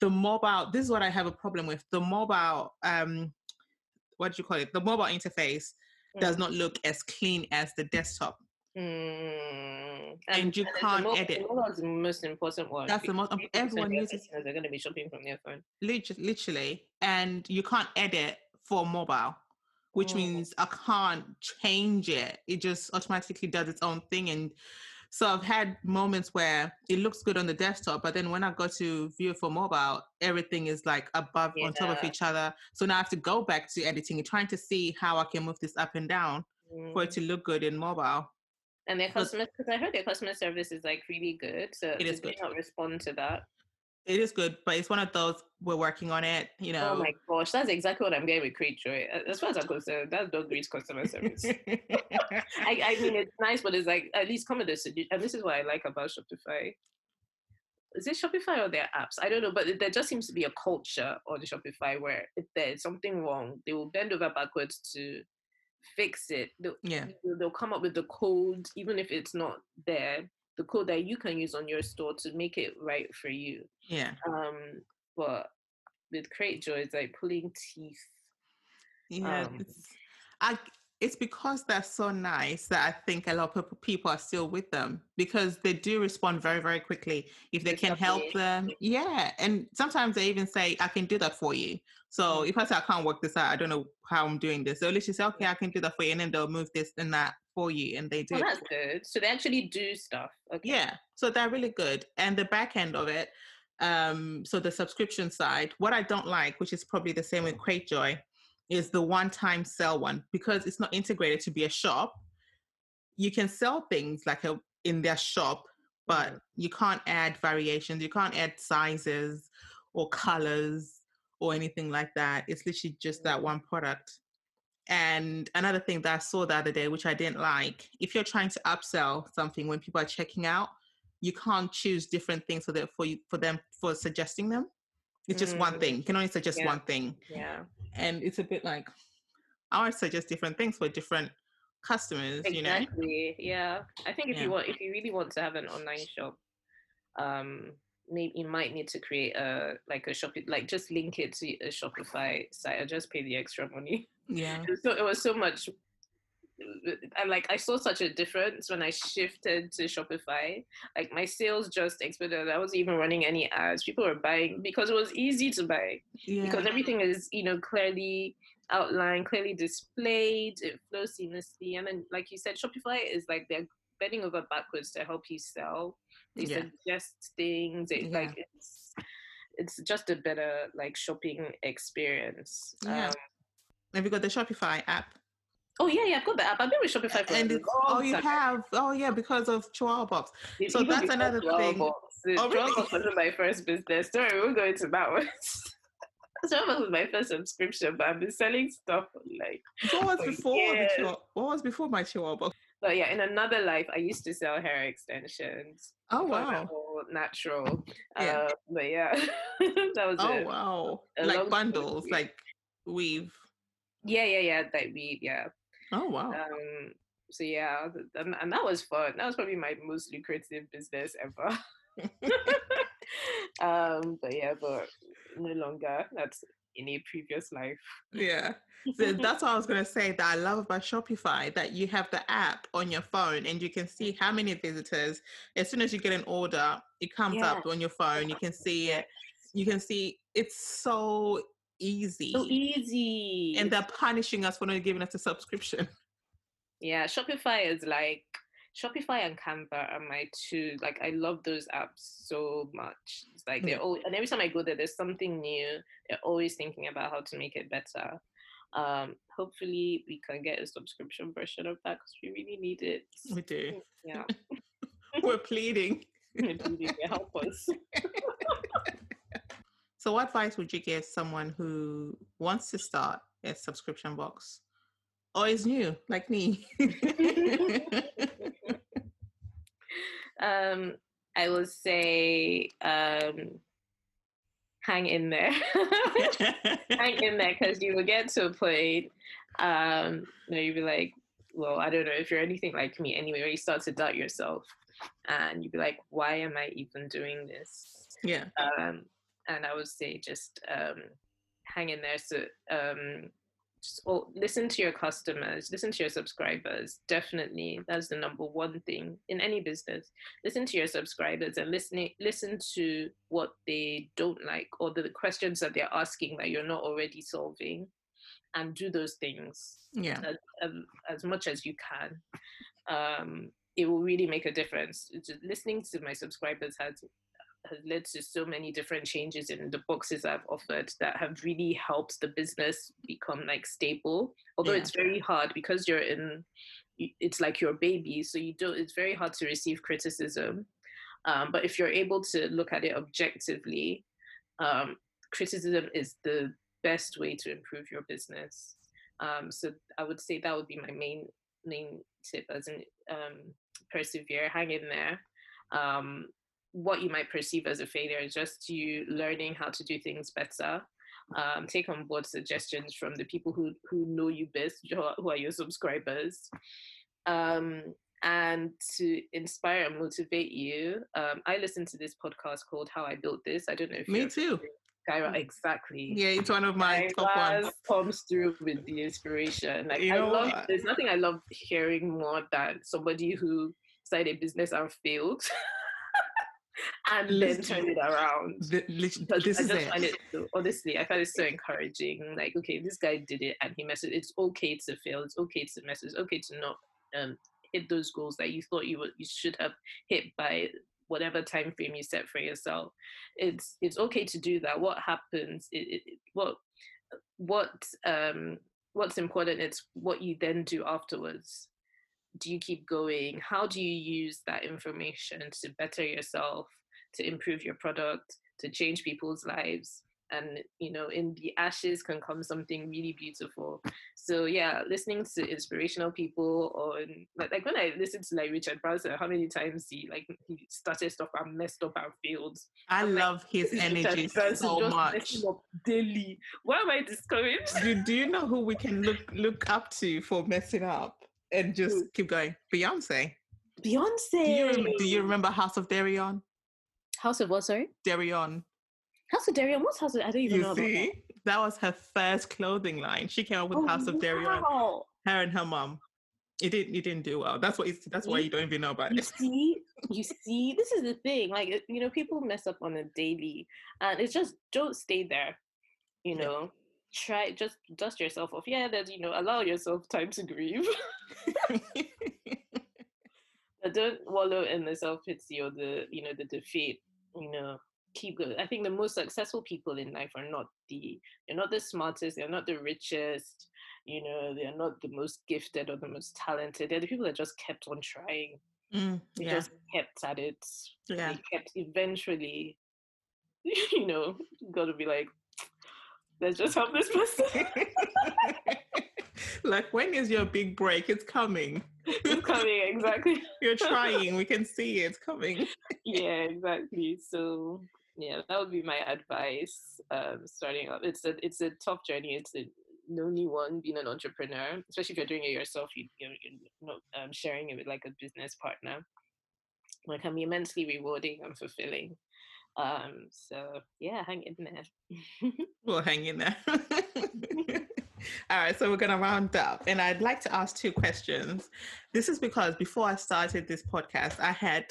the mobile, this is what I have a problem with. The mobile, um, what do you call it? The mobile interface mm. does not look as clean as the desktop. Mm. And, and, you and can't most, edit. That's the most important one. That's the most. Everyone uses. They're going to be shopping from their phone. Literally, literally, and you can't edit for mobile, which oh. means I can't change it. It just automatically does its own thing, and so I've had moments where it looks good on the desktop, but then when I go to view it for mobile, everything is like above yeah. on top of each other. So now I have to go back to editing and trying to see how I can move this up and down mm. for it mm. to look good in mobile. And their customer, because I heard their customer service is like really good. So it is good. not respond to that. It is good, but it's one of those we're working on it. You know. Oh my gosh, that's exactly what I'm getting with Cratejoy. As far as I'm concerned, that's not great customer service. I, I mean, it's nice, but it's like at least come with a And this is what I like about Shopify. Is it Shopify or their apps? I don't know, but there just seems to be a culture on Shopify where if there's something wrong, they will bend over backwards to fix it. They'll, yeah. They'll come up with the code, even if it's not there, the code that you can use on your store to make it right for you. Yeah. Um, but with Cratejoy, it's like pulling teeth. Yeah, um, I it's because they're so nice that I think a lot of people are still with them because they do respond very, very quickly if they can help them. Yeah. And sometimes they even say, I can do that for you. So mm-hmm. if I say, I can't work this out, I don't know how I'm doing this. So literally say, okay, I can do that for you. And then they'll move this and that for you. And they do. Oh, that's good. So they actually do stuff. Okay. Yeah. So they're really good. And the back end of it, um, so the subscription side, what I don't like, which is probably the same with Cratejoy, is the one time sell one because it's not integrated to be a shop. You can sell things like a in their shop, but mm-hmm. you can't add variations, you can't add sizes or colors or anything like that. It's literally just that mm-hmm. one product. And another thing that I saw the other day, which I didn't like, if you're trying to upsell something when people are checking out, you can't choose different things for them for you for them for suggesting them. It's just mm. one thing. You can only suggest yeah. one thing. Yeah. And it's a bit like I would suggest different things for different customers, exactly. you know. Exactly. Yeah. I think if yeah. you want if you really want to have an online shop, um, maybe you might need to create a like a shop like just link it to a Shopify site or just pay the extra money. Yeah. so it was so much and like I saw such a difference when I shifted to Shopify. Like my sales just exploded. I wasn't even running any ads. People were buying because it was easy to buy. Yeah. Because everything is, you know, clearly outlined, clearly displayed, it flows seamlessly. And then like you said, Shopify is like they're bending over backwards to help you sell. They yeah. suggest things. It, yeah. like it's it's just a better like shopping experience. Yeah. Um, Have you got the Shopify app? Oh yeah, yeah, I've got the app. I've been with Shopify for and a oh, you have oh yeah, because of Chihuahua Box. so that's another thing. Box. Oh, really? Box wasn't my first business. Sorry, we'll go into that one. Chihuahua Box was my first subscription, but I've been selling stuff like. What was before the Chihuahua, What was before my Chihuahua Box? But yeah, in another life, I used to sell hair extensions. Oh wow! Natural. Yeah. Uh, but yeah, that was. Oh wow! A like bundles, like weave. Yeah, yeah, yeah. That weave, yeah. Oh wow. Um, so yeah, and, and that was fun. That was probably my most lucrative business ever. um, but yeah, but no longer. That's in a previous life. Yeah. So that's what I was going to say that I love about Shopify that you have the app on your phone and you can see how many visitors. As soon as you get an order, it comes yeah. up on your phone. You can see it. You can see it's so easy. So easy. And they're punishing us for not giving us a subscription. Yeah, Shopify is like Shopify and Canva are my two. Like I love those apps so much. It's like they're always, and every time I go there, there's something new. They're always thinking about how to make it better. Um, hopefully, we can get a subscription version of that because we really need it. We do. Yeah. We're pleading. We're pleading. Help us. So, what advice would you give someone who wants to start a subscription box? or is new like me? um, I will say um, hang in there. hang in there because you will get to a point, um, you know, you'll be like, well, I don't know if you're anything like me anyway, where you start to doubt yourself and you'd be like, why am I even doing this? Yeah. Um, and I would say just um, hang in there. So um, or listen to your customers, listen to your subscribers. Definitely, that's the number one thing in any business. Listen to your subscribers and listen listen to what they don't like or the questions that they're asking that you're not already solving, and do those things. Yeah, as, as, as much as you can. Um, it will really make a difference. Just listening to my subscribers has has led to so many different changes in the boxes I've offered that have really helped the business become like stable. Although yeah. it's very hard because you're in, it's like your baby, so you do. It's very hard to receive criticism. Um, but if you're able to look at it objectively, um, criticism is the best way to improve your business. Um, so I would say that would be my main main tip as in um, persevere, hang in there. Um, what you might perceive as a failure is just you learning how to do things better. Um, take on board suggestions from the people who who know you best, who are your subscribers, um, and to inspire and motivate you. Um, I listened to this podcast called "How I Built This." I don't know if me too. Guy Raz, exactly. Yeah, it's one of my Kyra top ones. Comes through with the inspiration. Like you I love. What? There's nothing I love hearing more than somebody who started a business and failed. and then turn it around. The, this I is just it. find it so, honestly, I find it so encouraging. Like, okay, this guy did it and he messed it. It's okay to fail. It's okay to mess. It's okay to not um, hit those goals that you thought you would, you should have hit by whatever time frame you set for yourself. It's it's okay to do that. What happens? It, it, what what um what's important It's what you then do afterwards do you keep going? How do you use that information to better yourself to improve your product to change people's lives? And you know in the ashes can come something really beautiful. So yeah listening to inspirational people on like, like when i listen to like richard branson how many times he like he started stuff and messed up and failed i I'm love like, his energy so much. daily. Why am i discouraged? Do, do you know who we can look look up to for messing up and just keep going. Beyonce. Beyonce. Do you, remember, do you remember House of Deréon? House of what? Sorry. Deréon. House of Deréon. What's House of? I don't even you know. See? That. that. was her first clothing line. She came up with oh, House of wow. Deréon. Her and her mom. It didn't. It didn't do well. That's what. It's, that's why you don't even know about you it. See, you see, this is the thing. Like you know, people mess up on a daily, and it's just don't stay there. You know. Yeah try just dust yourself off. Yeah, that you know, allow yourself time to grieve. but don't wallow in the self pity or the you know the defeat. You know, keep going. I think the most successful people in life are not the they're not the smartest, they're not the richest. You know, they're not the most gifted or the most talented. They're the people that just kept on trying. Mm, they yeah. just kept at it. Yeah. They kept eventually, you know, got to be like, let's just help this person. like, when is your big break? It's coming. It's coming, exactly. You're trying. We can see it's coming. yeah, exactly. So yeah, that would be my advice. Um, starting up, it's a it's a tough journey. It's a no new one being an entrepreneur, especially if you're doing it yourself. You, you're, you're not um, sharing it with like a business partner. It can be immensely rewarding and fulfilling. Um, so yeah, hang in there. we'll hang in there. All right, so we're going to round up, and I'd like to ask two questions. This is because before I started this podcast, I had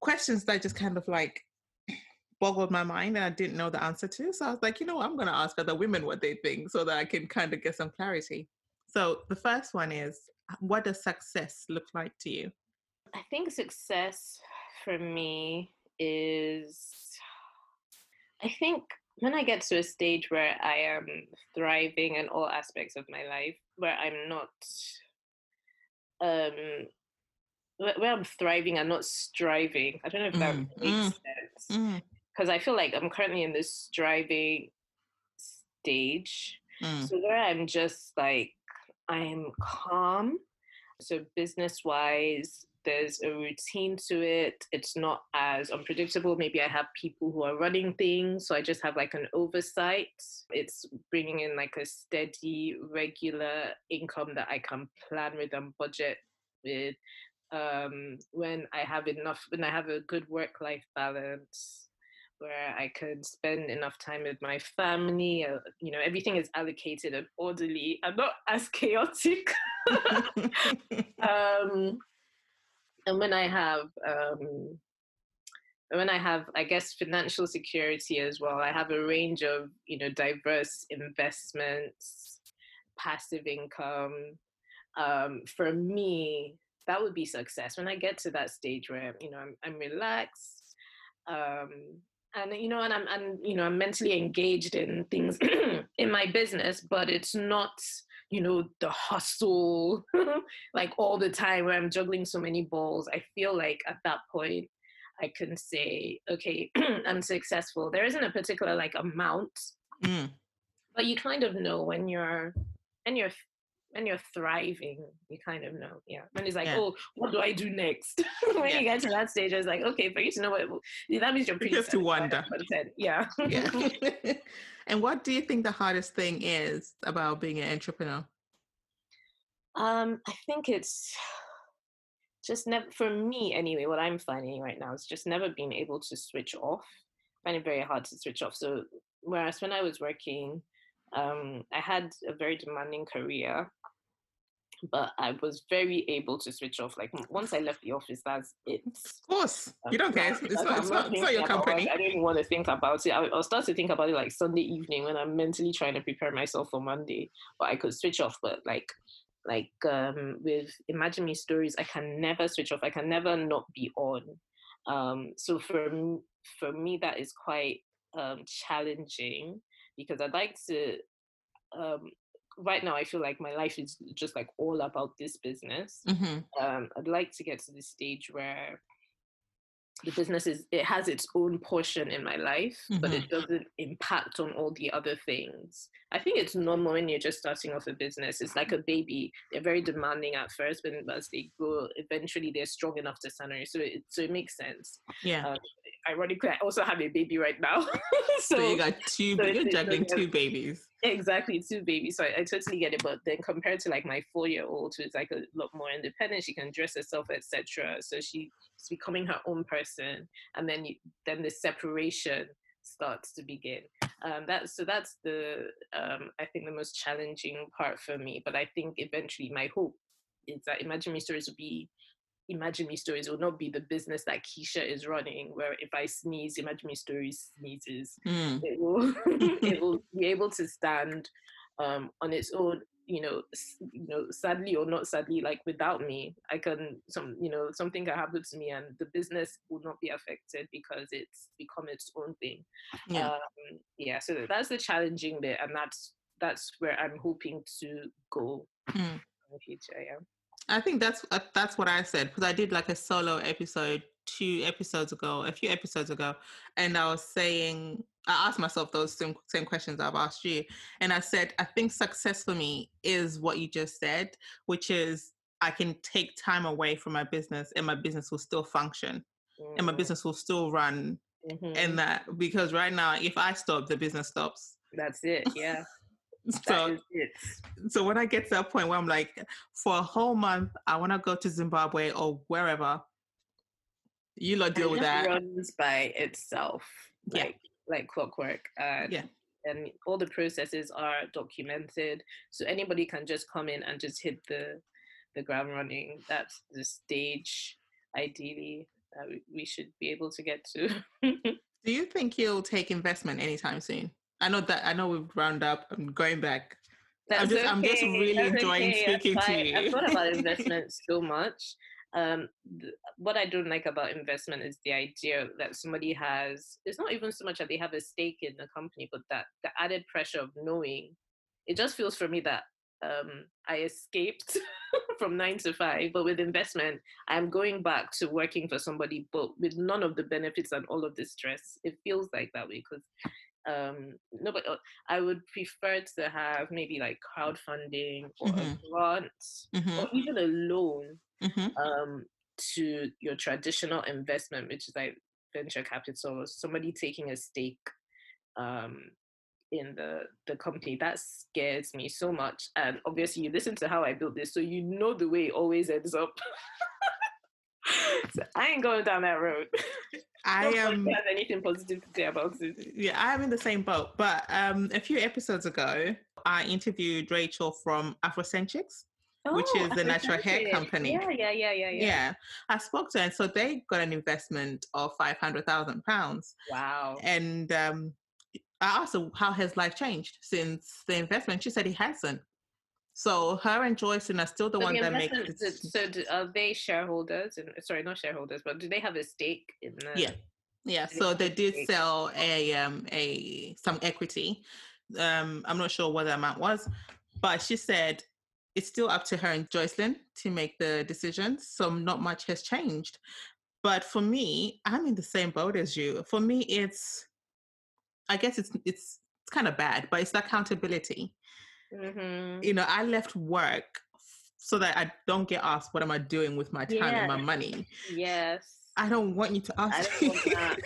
questions that just kind of like boggled my mind and I didn't know the answer to. So I was like, you know, I'm going to ask other women what they think so that I can kind of get some clarity. So the first one is what does success look like to you? I think success for me is, I think when I get to a stage where I am thriving in all aspects of my life, where I'm not, um, where I'm thriving and not striving. I don't know if that mm, makes mm, sense. Because mm. I feel like I'm currently in this striving stage. Mm. So where I'm just like, I'm calm. So business wise, there's a routine to it. It's not as unpredictable. Maybe I have people who are running things, so I just have like an oversight. It's bringing in like a steady, regular income that I can plan with and budget with. Um, when I have enough, when I have a good work life balance, where I could spend enough time with my family. Uh, you know, everything is allocated and orderly. I'm not as chaotic. um, and when I have um, when I have, I guess, financial security as well, I have a range of, you know, diverse investments, passive income. Um, for me, that would be success. When I get to that stage where, you know, I'm, I'm relaxed, um, and you know, and I'm, and you know, I'm mentally engaged in things in my business, but it's not you know, the hustle, like all the time where I'm juggling so many balls. I feel like at that point, I can say, okay, I'm successful. There isn't a particular like amount, mm. but you kind of know when you're, and you're, when you're thriving, you kind of know, yeah. When it's like, yeah. oh, what do I do next? when yeah. you get to that stage, it's like, okay, for you to know what that means you're pretty. Have to wonder. Yeah. yeah. And what do you think the hardest thing is about being an entrepreneur? Um, I think it's just never, for me anyway, what I'm finding right now is just never being able to switch off. I find it very hard to switch off. So, whereas when I was working, um, I had a very demanding career but I was very able to switch off. Like once I left the office, that's it. Of course, um, you don't care. It's, not, it's, not, it's not, your company. I don't even want to think about it. I'll, I'll, start to think about it like Sunday evening when I'm mentally trying to prepare myself for Monday. But I could switch off. But like, like um, with Imagine Me stories, I can never switch off. I can never not be on. Um, so for for me, that is quite um, challenging because I'd like to um, right now I feel like my life is just like all about this business. Mm-hmm. Um, I'd like to get to the stage where the business is it has its own portion in my life, mm-hmm. but it doesn't impact on all the other things. I think it's normal when you're just starting off a business. It's like a baby; they're very demanding at first, but as they grow, eventually they're strong enough to stand on. So it so it makes sense. Yeah. Um, ironically, I also have a baby right now. so, so, you got two. So you're juggling two babies. Exactly, two babies. So I, I, totally get it. But then compared to like my four-year-old, who's like a lot more independent, she can dress herself, etc. So she's becoming her own person, and then you, then the separation starts to begin. Um, that so that's the um, I think the most challenging part for me. But I think eventually my hope is that Imagine Me Stories will be Imagine Me Stories will not be the business that Keisha is running, where if I sneeze, Imagine Me Stories sneezes. Mm. It will it will be able to stand um, on its own. You know, you know, sadly or not sadly, like without me, I can some you know something can happen to me and the business will not be affected because it's become its own thing. Yeah, um, yeah. So that's the challenging bit, and that's that's where I'm hoping to go mm. in the future. Yeah. I think that's uh, that's what I said because I did like a solo episode two episodes ago, a few episodes ago, and I was saying I asked myself those same same questions I've asked you, and I said I think success for me is what you just said, which is I can take time away from my business and my business will still function, mm-hmm. and my mm. business will still run, mm-hmm. and that because right now if I stop, the business stops. That's it. Yeah. so so when I get to that point where I'm like, for a whole month, I want to go to Zimbabwe or wherever, You lot deal with that. Runs by itself, like yeah. like clockwork. And yeah. And all the processes are documented, so anybody can just come in and just hit the the ground running. That's the stage, ideally, that we should be able to get to. Do you think you'll take investment anytime soon? I know that I know we've round up. I'm going back. That's I'm just okay. I'm just really That's enjoying okay. speaking to you. I've thought about investment so much. Um, th- what I don't like about investment is the idea that somebody has. It's not even so much that they have a stake in the company, but that the added pressure of knowing. It just feels for me that um, I escaped from nine to five, but with investment, I'm going back to working for somebody, but with none of the benefits and all of the stress. It feels like that way because um no but uh, i would prefer to have maybe like crowdfunding or mm-hmm. a grant mm-hmm. or even a loan mm-hmm. um to your traditional investment which is like venture capital or somebody taking a stake um in the the company that scares me so much and obviously you listen to how i built this so you know the way it always ends up so i ain't going down that road I am. Have anything positive to say about it? Yeah, I'm in the same boat. But um, a few episodes ago, I interviewed Rachel from Afrocenchix. Oh, which is the natural hair company. Yeah, yeah, yeah, yeah, yeah. Yeah, I spoke to her, and so they got an investment of five hundred thousand pounds. Wow! And um, I asked her how has life changed since the investment. She said it hasn't. So her and Joycelyn are still the so one the that make. So do, are they shareholders? And sorry, not shareholders, but do they have a stake in the? Yeah, yeah. So they did sell a um a some equity. Um, I'm not sure what the amount was, but she said it's still up to her and Joycelyn to make the decisions. So not much has changed. But for me, I'm in the same boat as you. For me, it's I guess it's it's it's kind of bad, but it's accountability. Mm-hmm. You know, I left work so that I don't get asked what am I doing with my time yes. and my money. Yes. I don't want you to ask. I don't want that.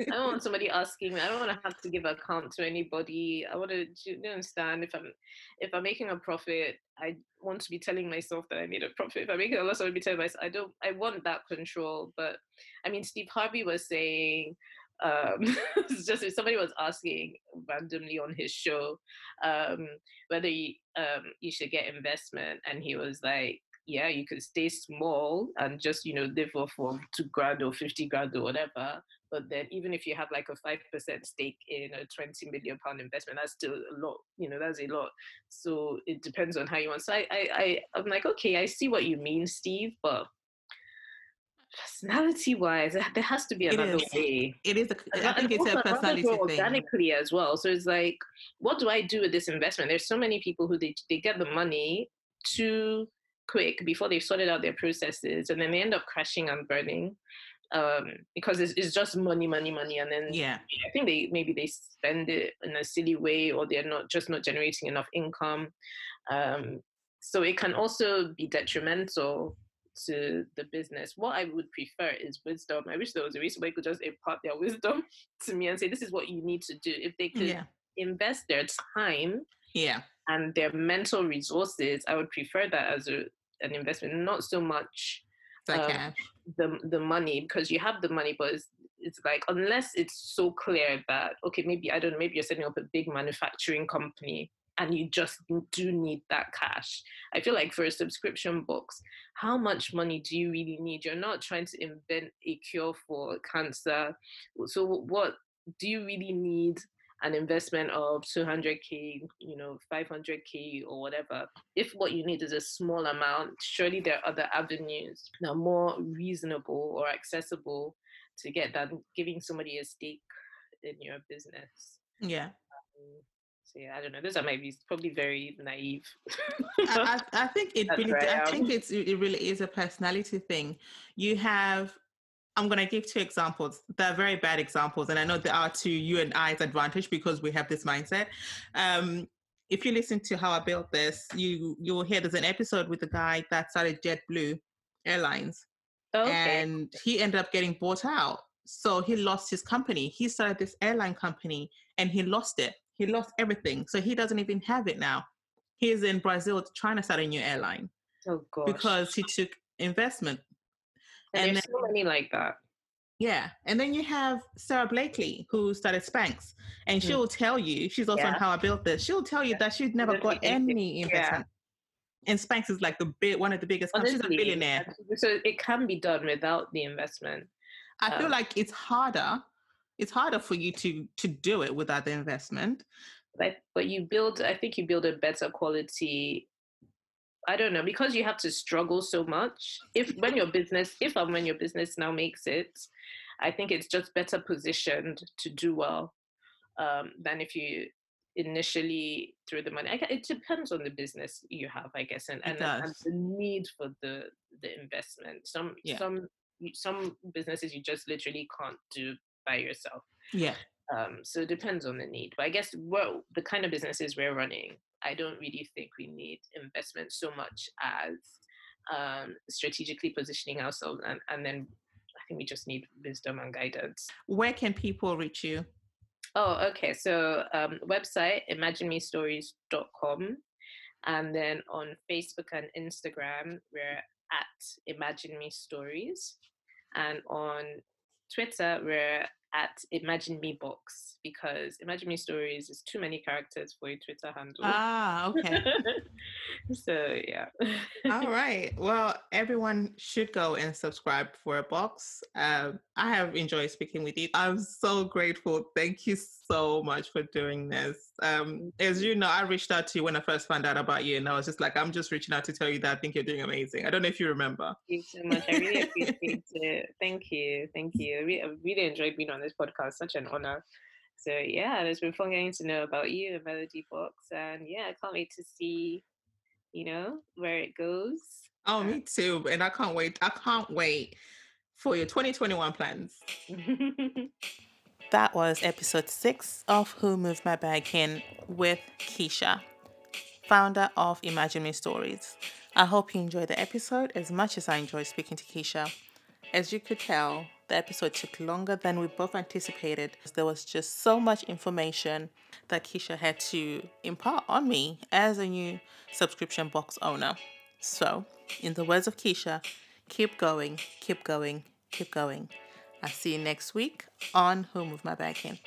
I don't want somebody asking me. I don't want to have to give account to anybody. I want to do you understand if I'm if I'm making a profit, I want to be telling myself that I made a profit. If I'm making a loss, I want to be telling myself I don't I want that control. But I mean Steve Harvey was saying um, just if somebody was asking randomly on his show um, whether he, um, you should get investment, and he was like, "Yeah, you could stay small and just you know live off of two grand or fifty grand or whatever." But then, even if you have like a five percent stake in a twenty million pound investment, that's still a lot. You know, that's a lot. So it depends on how you want. So I, I, I I'm like, okay, I see what you mean, Steve, but personality wise, there has to be another it way. It is. A, I think it's a personality thing. Organically as well. So it's like, what do I do with this investment? There's so many people who they they get the money too quick before they've sorted out their processes, and then they end up crashing and burning um because it's, it's just money money money and then yeah i think they maybe they spend it in a silly way or they're not just not generating enough income um so it can also be detrimental to the business. What I would prefer is wisdom. I wish there was a way somebody could just impart their wisdom to me and say, this is what you need to do. If they could yeah. invest their time yeah. and their mental resources, I would prefer that as a, an investment, not so much um, the the money because you have the money, but it's, it's like unless it's so clear that okay, maybe I don't know, maybe you're setting up a big manufacturing company and you just do need that cash. I feel like for a subscription box, how much money do you really need? You're not trying to invent a cure for cancer. So what do you really need an investment of 200k, you know, 500k or whatever? If what you need is a small amount, surely there are other avenues that are more reasonable or accessible to get that giving somebody a stake in your business. Yeah. Um, so yeah, I don't know. Those are maybe probably very naive. I, I, I, think it really. I think it's it really is a personality thing. You have. I'm going to give two examples. They're very bad examples, and I know they are to you and I's advantage because we have this mindset. Um, if you listen to how I built this, you you will hear there's an episode with a guy that started JetBlue Airlines, okay. and he ended up getting bought out. So he lost his company. He started this airline company, and he lost it he lost everything. So he doesn't even have it now. He's in Brazil trying to start a new airline. Oh, gosh. Because he took investment. And, and there's then, so many like that. Yeah. And then you have Sara Blakely, who started Spanx. And mm. she'll tell you, she's also yeah. on How I Built This, she'll tell you that she's never got any investment. Yeah. And Spanx is like the big, one of the biggest. Honestly, she's a billionaire. So it can be done without the investment. I um, feel like it's harder. It's harder for you to to do it without the investment. But but you build. I think you build a better quality I don't know because you have to struggle so much. If when your business, if and when your business now makes it, I think it's just better positioned to do well um, than if you initially threw the money. it depends on the business you have, I guess, and, and, and the need for the the investment. Some yeah. some some businesses you just literally can't do by yourself. Yeah. Um, so it depends on the need. But I guess well, the kind of businesses we're running, I don't really think we need investment so much as um, strategically positioning ourselves, and, and then I think we just need wisdom and guidance. Where can people reach you? Oh, okay. So um, website imaginemestories.com, and then on Facebook and Instagram we're at Imagine Me Stories, and on Twitter we're at Imagine Me Box because Imagine Me Stories is too many characters for a Twitter handle. Ah, okay. so yeah. All right. Well, everyone should go and subscribe for a box. Um, I have enjoyed speaking with you. I'm so grateful. Thank you so much for doing this. Um, as you know, I reached out to you when I first found out about you, and I was just like, I'm just reaching out to tell you that I think you're doing amazing. I don't know if you remember. Thank you so much. I really appreciate it. Thank you. Thank you. I really, I really enjoyed being on this podcast. Such an honor. So yeah, it's been fun getting to know about you and Melody Box, and yeah, I can't wait to see, you know, where it goes. Oh, uh me too. And I can't wait. I can't wait for your 2021 plans. that was episode six of Who Moved My Bag In with Keisha, founder of Imagine Me Stories. I hope you enjoyed the episode as much as I enjoyed speaking to Keisha. As you could tell, the episode took longer than we both anticipated. Because there was just so much information that Keisha had to impart on me as a new subscription box owner. So, in the words of Keisha, keep going, keep going, keep going. I'll see you next week on Who Moved My Bag In.